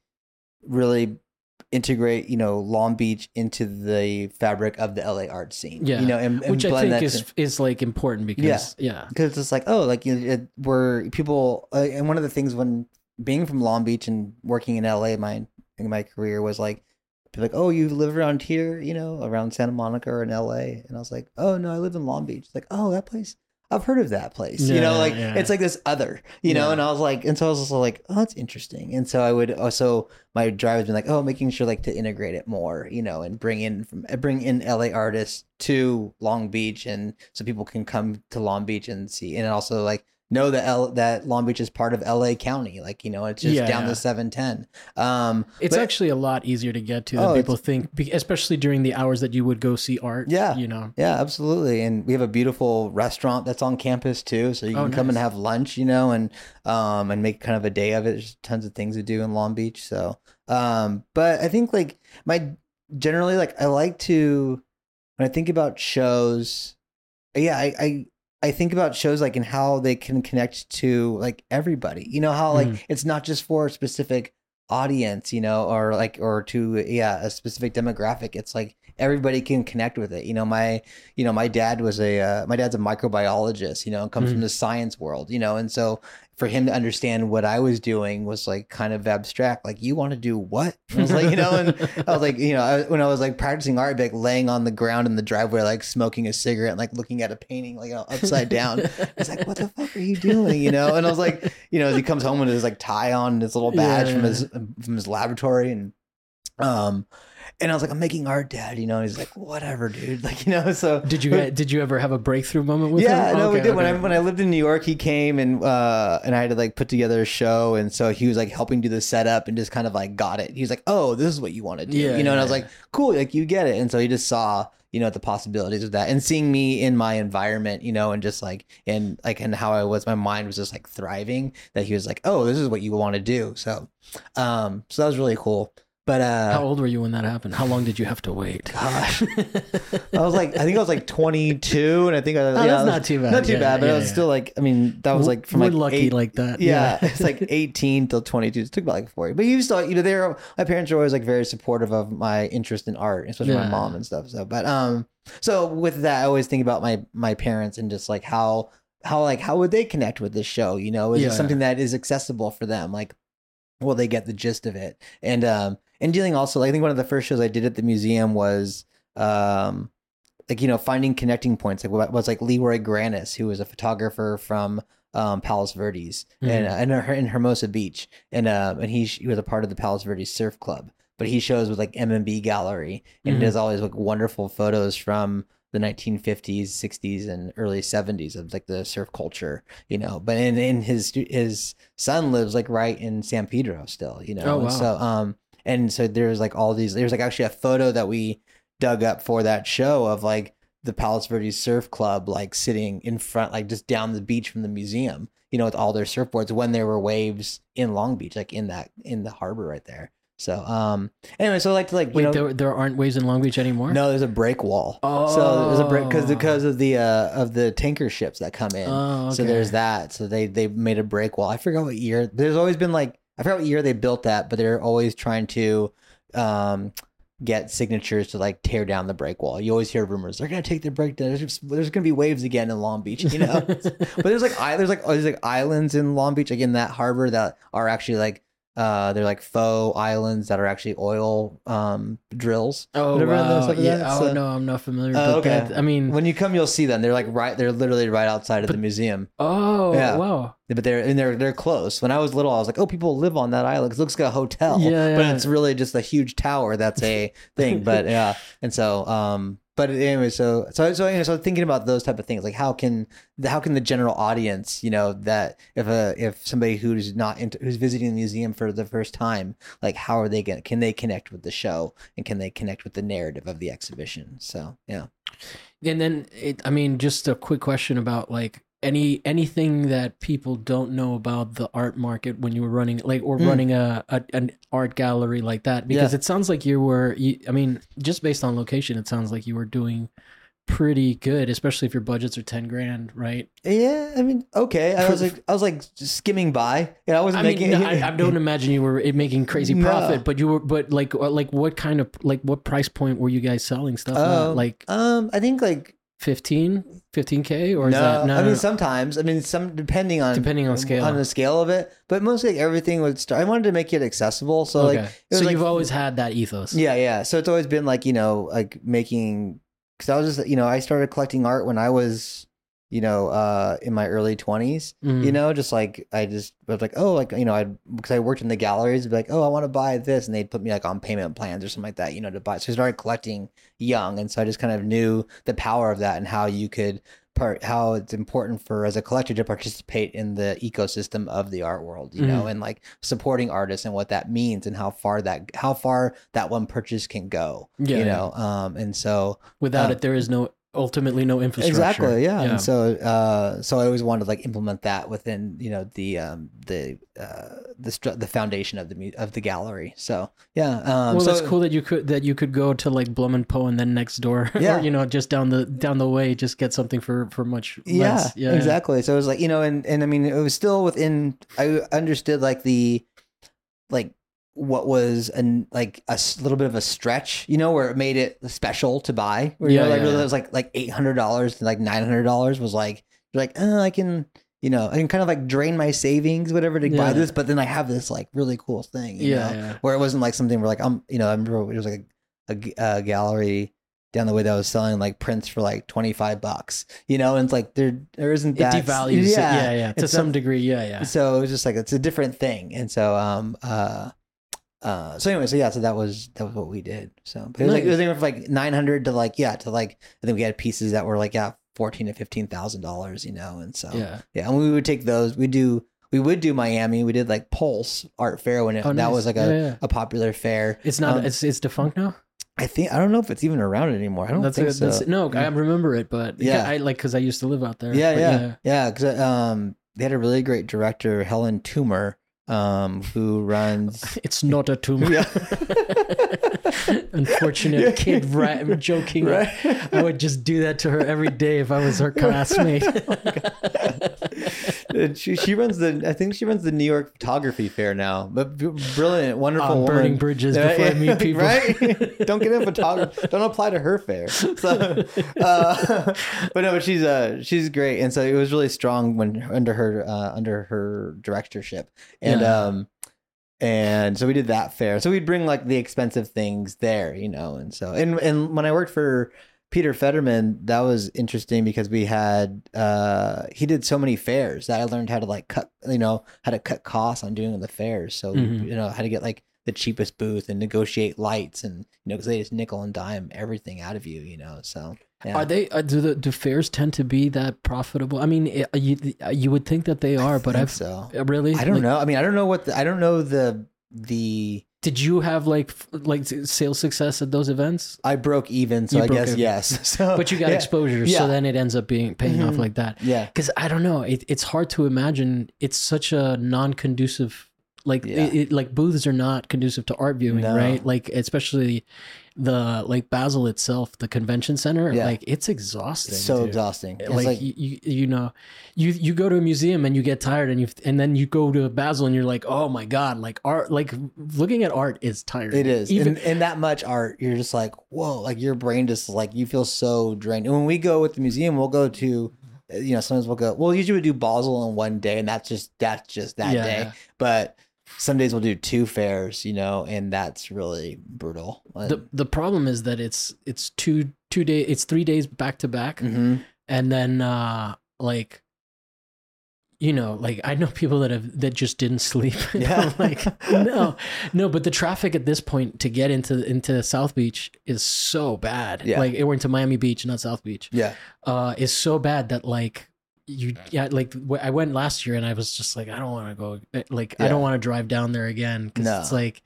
really integrate you know long beach into the fabric of the la art scene Yeah. you know and, and Which I think is is like important because yeah, because it's like oh like you know, it, we're people uh, and one of the things when being from long beach and working in la my in my career was like like oh you live around here you know around santa monica or in la and i was like oh no i live in long beach. It's like oh that place I've heard of that place. you know, like yeah. it's like this other, you know, Yeah. and I was like, and so I was also like, oh, that's interesting. And so I would uh, also my drive has been like, oh, making sure like to integrate it more, you know, and bring in from uh, bring in LA artists to Long Beach, and so people can come to Long Beach and see, and also like know that L- that Long Beach is part of LA County, like you know, it's just Yeah, down yeah. the seven ten. Um, It's but- actually a lot easier to get to than Oh, people think, be- especially during the hours that you would go see art. Yeah. you know. Yeah, absolutely. And we have a beautiful restaurant that's on campus too, so you Oh, can come and have lunch, you know, and um and make kind of a day of it. There's tons of things to do in Long Beach. So, um but I think like my generally like I like to when I think about shows, yeah, I I I think about shows like and how they can connect to like everybody. You know how like Mhm. it's not just for a specific audience, you know, or like or to yeah, a specific demographic. It's like everybody can connect with it. You know, my you know, my dad was a uh, my dad's a microbiologist, you know, and comes Mhm. from the science world, you know, and so for him to understand what I was doing was like kind of abstract. Like, you want to do what? And I was like, you know, and *laughs* I was like, you know, I, when I was like practicing art, like laying on the ground in the driveway, like smoking a cigarette, and like looking at a painting, like you know, upside down. He's like, "What the fuck are you doing?" You know, and I was like, you know, he comes home with his like tie on, and his little badge from his from his laboratory, and um, and I was like, "I'm making art, Dad." You know, he's like, "Whatever, dude." *laughs* Like, you know, so Did you *laughs* did you ever have a breakthrough moment with yeah, him? no, we Okay, did. When I when I lived in New York, he came and uh and I had to like put together a show, and so he was like helping do the setup and just kind of like got it. He was like, "Oh, this is what you want to do," Yeah, you know. And I yeah, was like, "Cool, like you get it." And so he just saw you know the possibilities of that and seeing me in my environment you know and just like and like and how i was my mind was just like thriving that he was like oh this is what you want to do so um so that was really cool but uh How old were you when that happened? How long did you have to wait? Gosh. *laughs* I was like, I think I was like 22, and I think I, Oh, yeah, that's was- not too bad. Not too Yeah, bad, but yeah, I was still like, I mean, that was like from We're like lucky eight- like that. yeah, *laughs* it's like *laughs* 18 till 22. It took about like four. years. But you still, you know, they're my parents are always like very supportive of my interest in art, especially my mom and stuff. So, but um, so with that, I always think about my my parents and just like how how like how would they connect with this show? You know, is it something that is accessible for them? Like, will they get the gist of it? And um, and dealing also, I think one of the first shows I did at the museum was um like you know finding connecting points like what was like Leroy Grannis who was a photographer from um Palos Verdes and uh, and in Hermosa Beach. And um and he, he was a part of the Palos Verdes Surf Club. But he shows with like MMB Gallery and Mhm. does all these like wonderful photos from the 1950s 60s and early 70s of like the surf culture you know. But in in his his son lives like right in San Pedro still you know. Oh, wow. so um and so there's like all these there's like actually a photo that we dug up for that show of like the Palos Verdes Surf Club like sitting in front like just down the beach from the museum you know with all their surfboards when there were waves in Long Beach like in that in the harbor right there so um anyway so like to like you Wait, know there, there aren't waves in Long Beach anymore. no there's a break wall Oh, so there's a break because Oh. because of the uh of the tanker ships that come in Oh, okay. so there's that. So they they made a break wall. I forgot what year. There's always been like I forgot what year they built that, but they're always trying to um get signatures to like tear down the break wall. You always hear rumors they're gonna take the break down. There's, just- there's gonna be waves again in Long Beach, you know. *laughs* but there's like there's like there's like islands in Long Beach, like in that harbor that are actually like uh they're like faux islands that are actually oil um drills. Oh Whatever wow! stuff is Yeah. that, oh so- no, I'm not familiar. But okay. that, I mean, When you come, you'll see them. They're like right. They're literally right outside of the museum. oh Yeah. wow! But they're and they're they're close. When I was little, I was like, oh, people live on that island. 'cause it looks like a hotel. Yeah, But it's really just a huge tower. That's a *laughs* thing. But yeah, and so um, but anyway, so so so anyway, so thinking about those type of things, like how can how can the general audience, you know, that if a if somebody who's not into, who's visiting the museum for the first time, like how are they gonna can they connect with the show and can they connect with the narrative of the exhibition? So yeah. And then, it, I mean, just a quick question about like any anything that people don't know about the art market when you were running like or Hmm. running a, a an art gallery like that because Yeah. it sounds like you were you, I mean just based on location it sounds like you were doing pretty good especially if your budgets are 10 grand right Yeah, I mean, okay. I was like, I was like skimming by. Know, I wasn't I mean, making. *laughs* I, I don't imagine you were making crazy No. profit, but you were, but like, uh, like what kind of, like, what price point were you guys selling stuff at? Um, Like Um, I think like 15, 15k, or is that no? I mean sometimes. I mean some depending on Depending on scale. on the scale of it, but mostly like, everything would start. I wanted to make it accessible, so okay. like it was so like- you've always had that ethos. yeah, yeah. So it's always been like you know like making because I was just you know I started collecting art when I was you know, uh, in my early 20s. Mm. You know, just like I just was like, oh, like you know, I because I worked in the galleries, be like, oh, I want to buy this, and they'd put me like on payment plans or something like that, you know, to buy. So I started collecting young, and so I just kind of knew the power of that and how you could part how it's important for as a collector to participate in the ecosystem of the art world, you know, Mhm. and like supporting artists and what that means and how far that how far that one purchase can go, Yeah, you yeah. know, um, and so Without uh, it, there is no ultimately no infrastructure. Exactly. Yeah. And so, uh, so I always wanted to like implement that within, you know, the, um, the, uh, the, stru- the foundation of the, mu- of the gallery. So yeah. Um, well, so, that's cool that you could that you could go to like Blum and Poe and then next door, *laughs* Yeah. or you know, just down the down the way, just get something for for much Yeah, less. Yeah, exactly. So it was like, you know, and, and I mean, it was still within, I understood like the, like, what was an like a little bit of a stretch, you know, where it made it special to buy. Where you Yeah, know, like yeah, really, yeah. it was like like eight hundred dollars to like nine hundred dollars was like you're like, oh, I can, you know, I can kind of like drain my savings, whatever, to buy this, but then I have this like really cool thing, you Yeah, know, yeah. where it wasn't like something where like I'm, you know, I remember it was like a gallery down the way that was selling like prints for like 25 bucks you know and it's like there there isn't It that devalues. it. Yeah, yeah. To It's some not- degree, yeah, yeah. so it was just like it's a different thing and so um uh uh so anyway so yeah so that was that was what we did so but it was like it was anywhere from like 900 to like yeah to like i think we had pieces that were like yeah 14 to 15 thousand dollars you know and so Yeah. yeah and we would take those we do we would do miami we did like pulse art fair when it, Oh, that was like a, Yeah, yeah. a popular fair It's not. Um, it's it's defunct now. i think i don't know if it's even around anymore i don't that's think a, so that's no. I remember it, but Yeah. I like because I used to live out there. Yeah, but yeah, yeah. Because um, they had a really great director, Helen Toomer, um, who runs. *laughs* It's not a tumor. Yeah. *laughs* Unfortunate Yeah. kid, right? I'm joking. Right. I would just do that to her every day if I was her classmate. *laughs* And she she runs the I think she runs the New York Photography Fair now. But brilliant, wonderful woman. burning bridges before I meet *laughs* people. right? *laughs* don't get in photography. Don't apply to her fair. So, *laughs* uh, but no, but she's uh she's great, and so it was really strong when under her uh, under her directorship, and Yeah. um. And so we did that fair. So we'd bring like the expensive things there, you know. And so and and when I worked for Peter Fetterman, that was interesting because we had uh he did so many fairs that I learned how to like cut you know how to cut costs on doing the fairs. So Mhm. you know how to get like the cheapest booth and negotiate lights and you know because they just nickel and dime everything out of you, you know. So yeah. Are they? Uh, do the do fairs tend to be that profitable? I mean, you you would think that they are, but I've so. uh, really. I don't Like, know. I mean, I don't know what the, I don't know the the Did you have like like sales success at those events? I broke even, so You I guess yes. *laughs* So But you got yeah. exposure, Yeah. so then it ends up being paying off Mhm. like that. Yeah. Because I don't know, it, it's hard to imagine. It's such a non-conducive, like Yeah. it, it- like booths are not conducive to art viewing, No. right? Like especially the like Basel itself, the convention center. Yeah. Like it's exhausting. It's so dude. exhausting. It's like, like, you, you you know you you go to a museum and you get tired and you and then you go to Basel and you're like oh my god like art like looking at art is tiring It is. even and, and that much art, you're just like, whoa, like your brain just like, you feel so drained. And when we go with the museum, we'll go to, you know, sometimes we'll go, well, usually we do Basel in one day, and that's just, that's just that Yeah, day. But some days we'll do two fairs, you know, and that's really brutal. the the problem is that it's it's two two day it's three days back to back hmm and then uh like you know like i know people that have that just didn't sleep *laughs* Yeah. *laughs* like no no but the traffic at this point to get into into south beach is so bad Yeah. like we're into miami beach not south beach Yeah. uh is so bad that like you yeah like i went last year and i was just like i don't want to go eh, like i don't want to drive down there again because No. it's like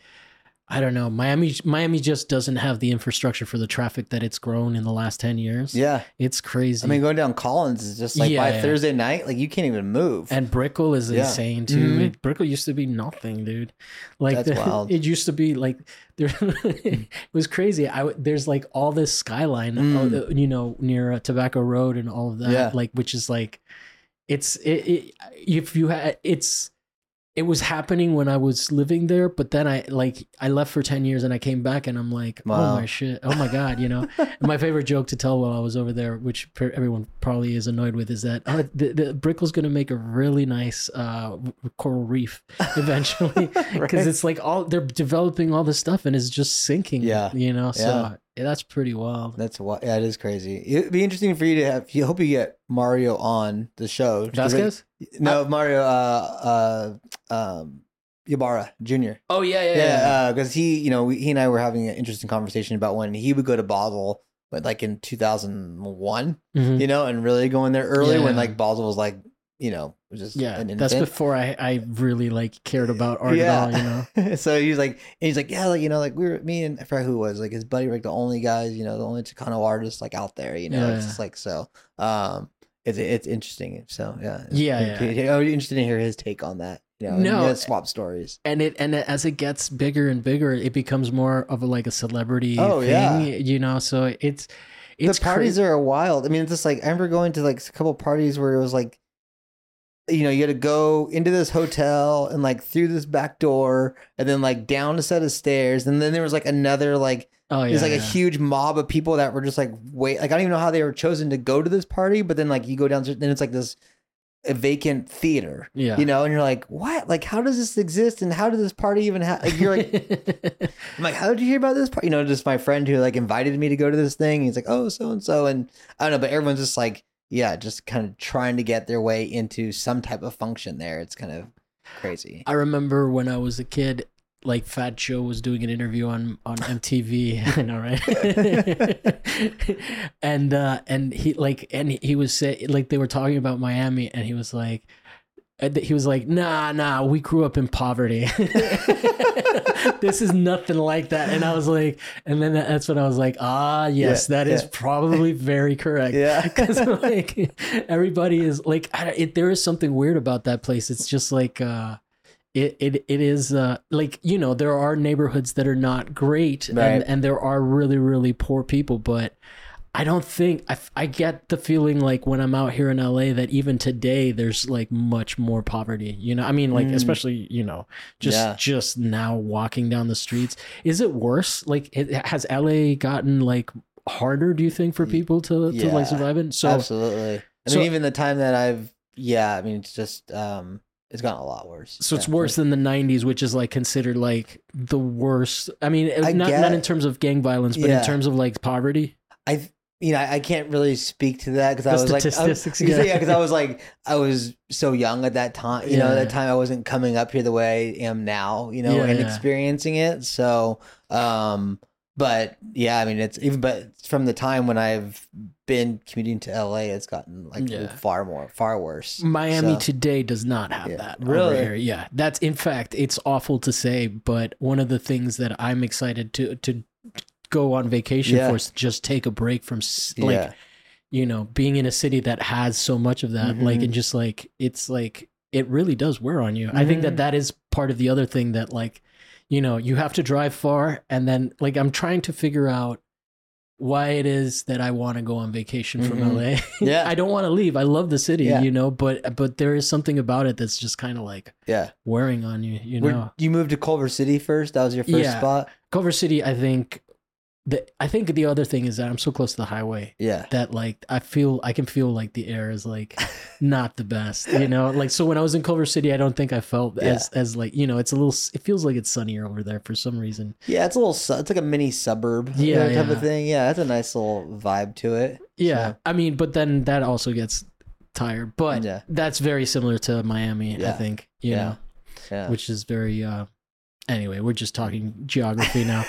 i don't know miami miami just doesn't have the infrastructure for the traffic that it's grown in the last 10 years Yeah. it's crazy I mean, going down Collins is just like Yeah, by yeah. Thursday night, like you can't even move. and Brickell is Yeah. insane too. Mhm. It, Brickell used to be nothing, dude. Like the- *laughs* it used to be like *laughs* there. it was crazy. I there's like all this skyline, Mm. uh, you know, near uh, Tobacco Road and all of that. Yeah. Like which is like, it's it, it if you had it's it was happening when I was living there, but then I like I left for ten years and I came back and I'm like, Wow. oh my shit, oh my god, you know. my favorite joke to tell while I was over there, which everyone probably is annoyed with, is that oh, the, the Brickell's gonna make a really nice uh, coral reef *laughs* eventually because *laughs* Right. it's like all they're developing all this stuff and it's just sinking. Yeah. you know. So Yeah. yeah, that's pretty wild. That's what. Yeah, it is crazy. It'd be interesting for you to have. You hope you get Mario on the show. Vasquez? No, Mario. Uh, uh, um, Ybarra Jr. Oh yeah, yeah, Yeah, because he, you know, we, he and I were having an interesting conversation about when he would go to Basel, but like in 2001, Mhm. you know, and really going there early when like Basel was like, you know, just Yeah, that's before I, I really like cared about art Yeah. at all, you know. *laughs* so he was like, and he's like, yeah, like you know, like we were me and I forgot who it was, like his buddy, were, like the only guys, you know, the only Chicano artists like out there, you know. It's just like so. Um, it's it's interesting. So yeah, Yeah, yeah. I would be interested to hear his take on that. You know, No, you eh, swap stories. And it and it, as it gets bigger and bigger, it becomes more of a like a celebrity Oh, thing, yeah. you know. So it's it's the parties crazy. are wild. I mean, it's just like I remember going to like a couple parties where it was like, you know, you had to go into this hotel and like through this back door and then like down a set of stairs and then there was like another like oh yeah, there's like a huge mob of people that were just like wait like I don't even know how they were chosen to go to this party, but then like you go down then it's like this a vacant theater. yeah. You know, and you're like, what? Like, how does this exist? And how did this party even have? Like, you're like, *laughs* I'm like, how did you hear about this party? You know, just my friend who like invited me to go to this thing. He's like, oh, so and so, and I don't know, but everyone's just like, yeah, just kind of trying to get their way into some type of function there. It's kind of crazy. I remember when I was a kid, like Fat Joe was doing an interview on on MTV. *laughs* I know, right? *laughs* and uh, and he like and he was say like they were talking about Miami, and he was like. and He was like, nah, nah, we grew up in poverty. *laughs* this is nothing like that. And I was like, and then that's when I was like, ah, yes, Yeah, that is yeah. probably very correct Yeah. because like everybody is like I, it, there is something weird about that place it's just like uh it it, it is uh like you know there are neighborhoods that are not great Right. and and there are really really poor people but I don't think I, I get the feeling like when I'm out here in LA that even today there's like much more poverty. You know, I mean, like Mm. especially you know just Yeah. just now walking down the streets. Is it worse? Like, it, has LA gotten like harder? Do you think for people to to like survive it? So Absolutely. I so- mean, even the time that I've, yeah, I mean, it's just, um, it's gotten a lot worse. So it's Yeah. worse than the '90s, which is like considered like the worst. I mean, I not get- not in terms of gang violence, but Yeah. in terms of like poverty. I, you know, I can't really speak to that because I was like, I, statistics, *laughs* yeah, yeah. because I was like, I was so young at that time. You know, at that time I wasn't coming up here the way I am now. You know, Yeah, and yeah. experiencing it. So, um, but yeah, I mean, it's even, but from the time when I've been commuting to LA, it's gotten like Yeah. far more, far worse. Miami So- today does not have Yeah. that. Really? Over here. Yeah. That's in fact, it's awful to say, but one of the things that I'm excited to to go on vacation Yeah. for is just take a break from like you know being in a city that has so much of that like Mhm. and just like it's like it really does wear on you i think that Mhm. that is part of the other thing that like you know you have to drive far and then like i'm trying to figure out why it is that i want to go on vacation from Mhm. la Yeah. *laughs* i don't want to leave i love the city Yeah. you know but but there is something about it that's just kind of like yeah. wearing on you you know you moved to Culver City first. That was your first Yeah. spot. culver city i think the i think the other thing is that i'm so close to the highway Yeah. that like I feel I can feel like the air is like *laughs* not the best, you know. Like so when I was in Culver City, I don't think I felt Yeah. as as like you know it's a little it feels like it's sunnier over there for some reason. Yeah, it's a little. su- It's like a mini suburb, you Yeah, know, type yeah. of thing. Yeah, that's a nice little vibe to it. Yeah, So- I mean, but then that also gets tired. But Yeah. that's very similar to Miami, I think. You Yeah. know, Yeah. which is very. uh Anyway, we're just talking geography now.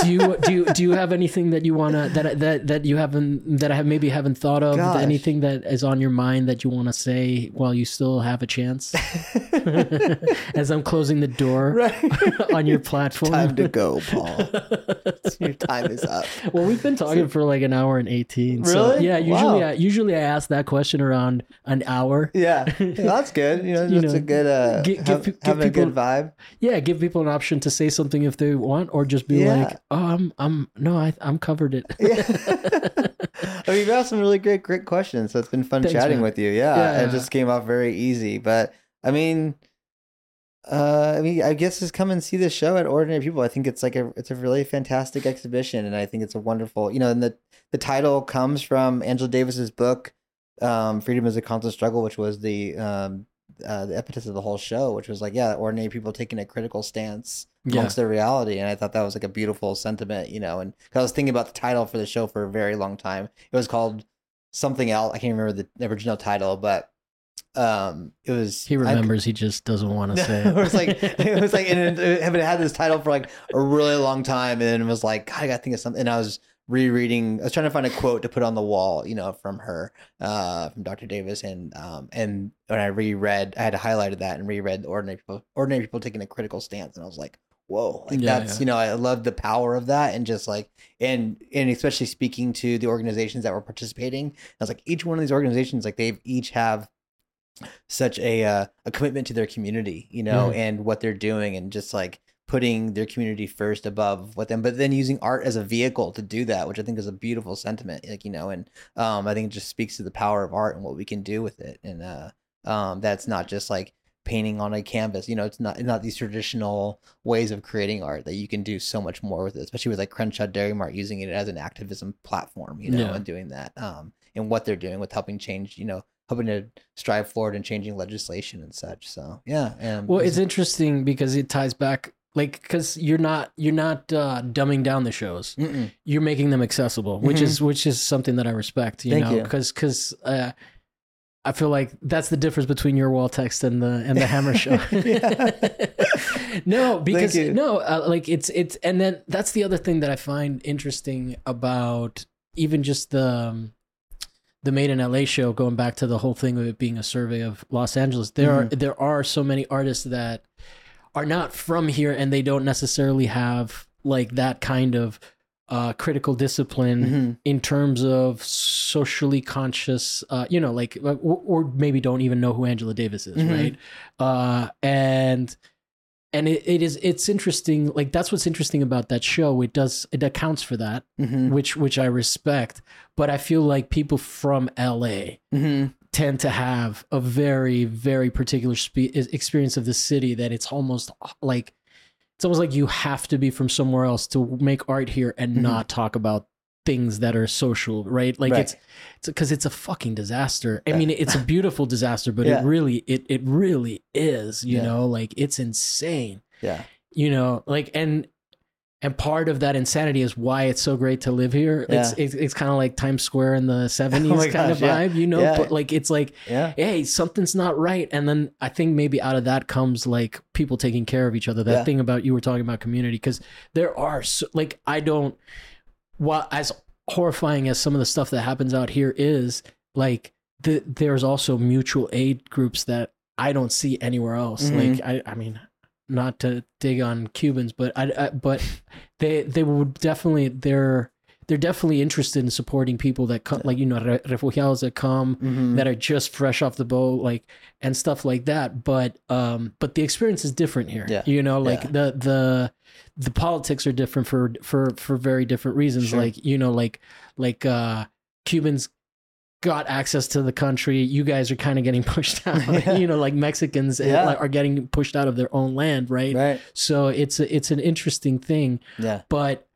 do you do you do you have anything that you wanna that that that you haven't that I have maybe haven't thought of? Gosh. Anything that is on your mind that you want to say while you still have a chance? *laughs* As I'm closing the door right. *laughs* on your platform. Time to go, Paul. Your time is up. well, we've been talking for like an hour and eighteen. So Really? yeah, usually Wow. I usually I ask that question around an hour. Yeah, Yeah, that's good. You know, *laughs* You that's know, a good. Uh, gi- give have- pe- give having a good vibe. Yeah, give people an option to say something if they want, or just be Yeah. like, "Oh, I'm, I'm, no, I, I'm covered it." Yeah. *laughs* I mean, you've asked some really great, great questions. So it's been fun Thanks, chatting man. with you. Yeah, Yeah. it just came off very easy. But I mean, Uh, I mean, I guess just come and see the show at Ordinary People. I think it's like a it's a really fantastic exhibition, and I think it's a wonderful. You know, and the the title comes from Angela Davis's book, um, "Freedom is a Constant Struggle," which was the um uh, the impetus of the whole show, which was like, yeah, ordinary people taking a critical stance amongst yeah. their reality, and I thought that was like a beautiful sentiment, you know. And cause I was thinking about the title for the show for a very long time. It was called something else. I can't remember the original title, but um it was he remembers I, he just doesn't want to say it. *laughs* it was like it was like and it, *laughs* it, had this title for like a really long time and it was like God, i gotta think of something and i was rereading i was trying to find a quote to put on the wall you know from her uh from dr davis and um and when i reread i had highlighted that and reread ordinary people ordinary people taking a critical stance and i was like whoa like yeah, that's yeah. you know i love the power of that and just like and and especially speaking to the organizations that were participating i was like each one of these organizations like they've each have such a uh, a commitment to their community, you know, mm. and what they're doing, and just like putting their community first above what them, but then using art as a vehicle to do that, which I think is a beautiful sentiment, like you know, and um, I think it just speaks to the power of art and what we can do with it, and uh, um, that's not just like painting on a canvas. You know, it's not it's not these traditional ways of creating art that you can do so much more with it, especially with like Crenshaw Dairy Mart using it as an activism platform, you know, yeah. and doing that. Um, and what they're doing with helping change, you know, hoping to strive forward and changing legislation and such. So yeah. And well, it's interesting because it ties back like because you're not you're not uh, dumbing down the shows. Mm-mm. you're making them accessible which mm-hmm. is which is something that i respect you Thank know? because because uh, i feel like that's the difference between your wall text and the and the hammer *laughs* show. *laughs* No because no uh, like it's it's and then that's the other thing that i find interesting about even just the um, the Made in LA show, going back to the whole thing of it being a survey of Los Angeles, there mm-hmm. are there are so many artists that are not from here and they don't necessarily have like that kind of uh, critical discipline mm-hmm. in terms of socially conscious, uh, you know, like or, or, maybe don't even know who Angela Davis is, mm-hmm. right? Uh, and and it, it is it's interesting like that's what's interesting about that show it does it accounts for that mm-hmm. which which i respect but i feel like people from la mm-hmm. Tend to have a very very particular spe- experience of the city that it's almost like it's almost like you have to be from somewhere else to make art here and mm-hmm. not talk about things that are social, right? Like right. it's it's because it's a fucking disaster. I mean, it's a beautiful disaster, but yeah. it really it it really is. You yeah. know, like it's insane. Yeah. You know, like and and part of that insanity is why it's so great to live here. Yeah. It's it's, it's kind of like Times Square in the *laughs* seventies oh kind gosh, of vibe, you know. But like it's like, yeah. hey, something's not right, and then I think maybe out of that comes like people taking care of each other. That thing about you were talking about community, because there are so, like I don't while as horrifying as some of the stuff that happens out here is, like the, there's also mutual aid groups that I don't see anywhere else. Mm-hmm. Like I, I mean, not to dig on Cubans, but I, I, but they they would definitely they're they're definitely interested in supporting people that come, like you know refugiados that come mm-hmm. that are just fresh off the boat, like and stuff like that. But um, but the experience is different here. Yeah. You know, like yeah. the the the politics are different for for for very different reasons. Sure. Like you know, like like uh, Cubans got access to the country. You guys are kind of getting *laughs* pushed out. *laughs* yeah. You know, like Mexicans eh, yeah. are getting pushed out of their own land, right? Right. So it's a, it's an interesting thing. Yeah. But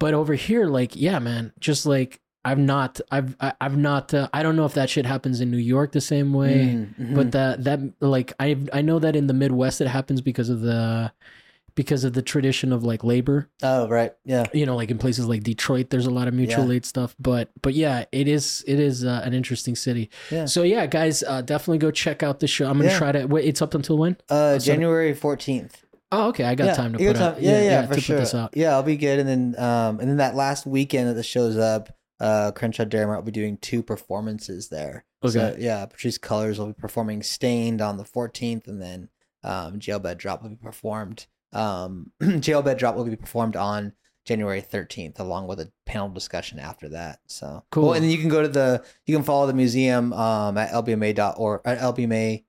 but over here, like, yeah, man, just like I've not, I've, I've not, uh, I don't know if that shit happens in New York the same way, mm-hmm. but that, that, like, I, I know that in the Midwest it happens because of the, because of the tradition of like labor. Oh, right. Yeah. You know, like in places like Detroit, there's a lot of mutual yeah. aid stuff, but, but yeah, it is, it is uh, an interesting city. Yeah. So yeah, guys, uh, definitely go check out the show. I'm going to yeah. try to, wait, it's up until when? Uh, January 14th. Oh, okay. I got yeah, time to put out. Yeah, yeah, yeah, for sure. Yeah, I'll be good. And then, um, and then that last weekend that the show's up, uh, Crenshaw Mart will be doing two performances there. Okay. So, yeah, Patrisse Cullors will be performing Stained on the 14th, and then um, Jailbed Drop will be performed. Um, *clears throat* Jailbed Drop will be performed on January 13th, along with a panel discussion after that. So cool. and then you can go to the, you can follow the museum um, at lbma.org, at lbma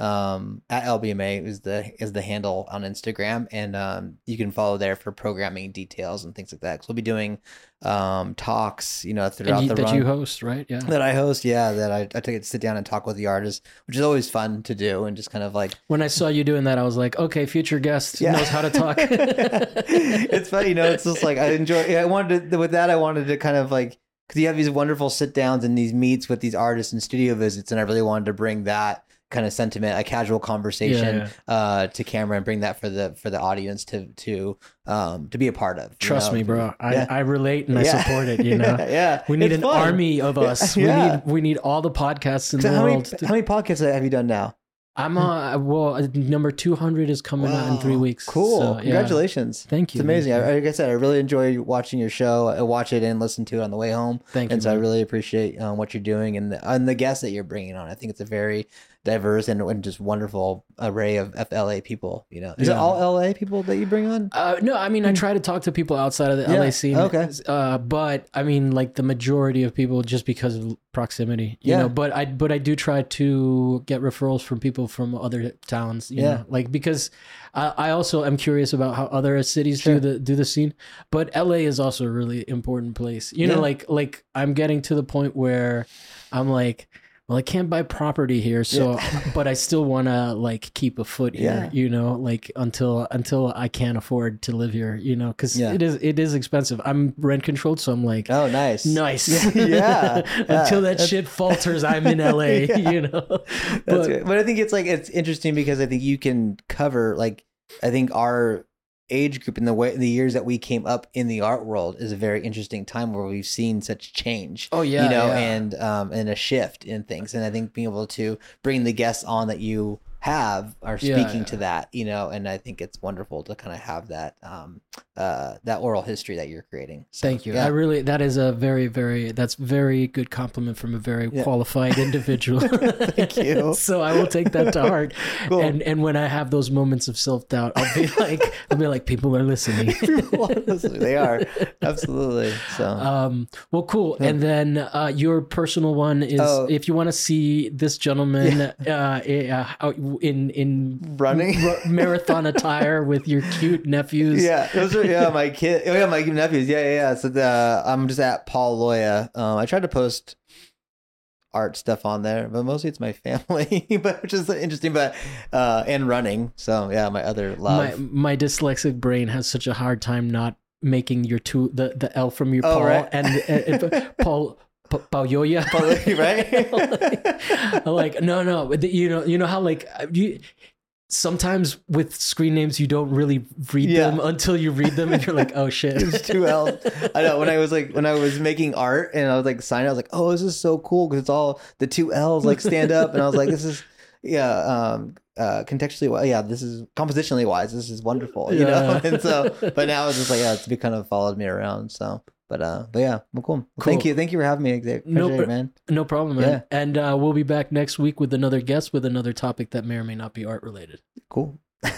um, at LBMA is the is the handle on Instagram, and um, you can follow there for programming details and things like that. Because we'll be doing um, talks, you know, throughout And you, the that run you host, right? Yeah. that I host. Yeah, that I, I take it to sit down and talk with the artists, which is always fun to do, and just kind of like When I saw you doing that, I was like, okay, future guest Yeah. knows how to talk. *laughs* it's funny, you know. It's just like I enjoy. Yeah, I wanted to, with that. I wanted to kind of like because you have these wonderful sit downs and these meets with these artists and studio visits, and I really wanted to bring that kind of sentiment, a casual conversation, Yeah, uh, to camera and bring that for the for the audience to to um to be a part of. Trust know? me, bro. I, Yeah. I relate and I support it. You *laughs* know, yeah, we need It's an fun. army of *laughs* us. Yeah. We need we need all the podcasts in the how many world. to- how many podcasts have you done now? I'm uh well uh, number two hundred is coming out in three weeks. Cool. So, yeah. Congratulations. Thank you. It's amazing. I, like I said, I really enjoy watching your show. I watch it and listen to it on the way home. Thank you. and so I really appreciate um, what you're doing and the, and the guests that you're bringing on. I think it's a very diverse and, and just wonderful array of, of LA people. You know, is it all LA people that you bring on? Uh, no, I mean I try to talk to people outside of the. Yeah, LA scene. okay. Uh, but I mean like the majority of people just because of proximity. You Yeah. know, but I but I do try to get referrals from people from other towns. You Yeah. know, like because I, I also am curious about how other cities Sure. do the do the scene. But LA is also a really important place. You Yeah. know, like like I'm getting to the point where I'm like. Well, I can't buy property here, so *laughs* but I still want to like keep a foot here, Yeah. you know, like until until I can't afford to live here, you know, because Yeah. it is it is expensive. I'm rent controlled, so I'm like, Oh, nice. nice. *laughs* yeah. *laughs* until that That's- shit falters, I'm in LA, Yeah. you know. But-. But I think it's like it's interesting because I think you can cover like I think our age group in the way the years that we came up in the art world is a very interesting time where we've seen such change. Oh yeah, you know, yeah. and um and a shift in things. And I think being able to bring the guests on that you have are speaking yeah. to that, you know, and I think it's wonderful to kind of have that um uh that oral history that you're creating. So, Thank you. Yeah. I really that is a very very that's very good compliment from a very Yeah. qualified individual. *laughs* Thank you. *laughs* so I will take that to heart. *laughs* Cool. And and when I have those moments of self doubt, I'll be like I'll be like people are listening. they are absolutely so. Um, well, cool. And then uh, your personal one is Oh. if you want to see this gentleman uh, uh, out in in Running? r- marathon *laughs* attire with your cute nephews. Yeah, those are yeah my *laughs* kid. Oh yeah, my nephews. Yeah, yeah. yeah. So the, I'm just at Paul Loya. Um, I tried to post art stuff on there, but mostly it's my family, *laughs* but which is interesting. But uh, and running. So yeah, my other My love. my dyslexic brain has such a hard time not making your two the the L from your Oh, Paul right. and uh, uh, Paul. Pa- Pauyoya, *laughs* Paul- right? like, *laughs* like, no, no, you know, you know how like uh, you sometimes with screen names you don't really read Yeah. them until you read them and you're like, oh shit, There's two L's. I know when I was like when I was making art and I was like signing, I was like, oh, this is so cool because it's all the two L's like stand up, and I was like, this is yeah, um, uh, contextually, yeah, this is compositionally wise, this is wonderful, you know. *laughs* And so, but now it's just like yeah, it's kind of followed me around. So, but uh, but yeah, well, cool. Well, Thank you, thank you for having me. Appreciate No, it, man. No problem, man. Yeah. And uh, we'll be back next week with another guest with another topic that may or may not be art related. Cool. *laughs*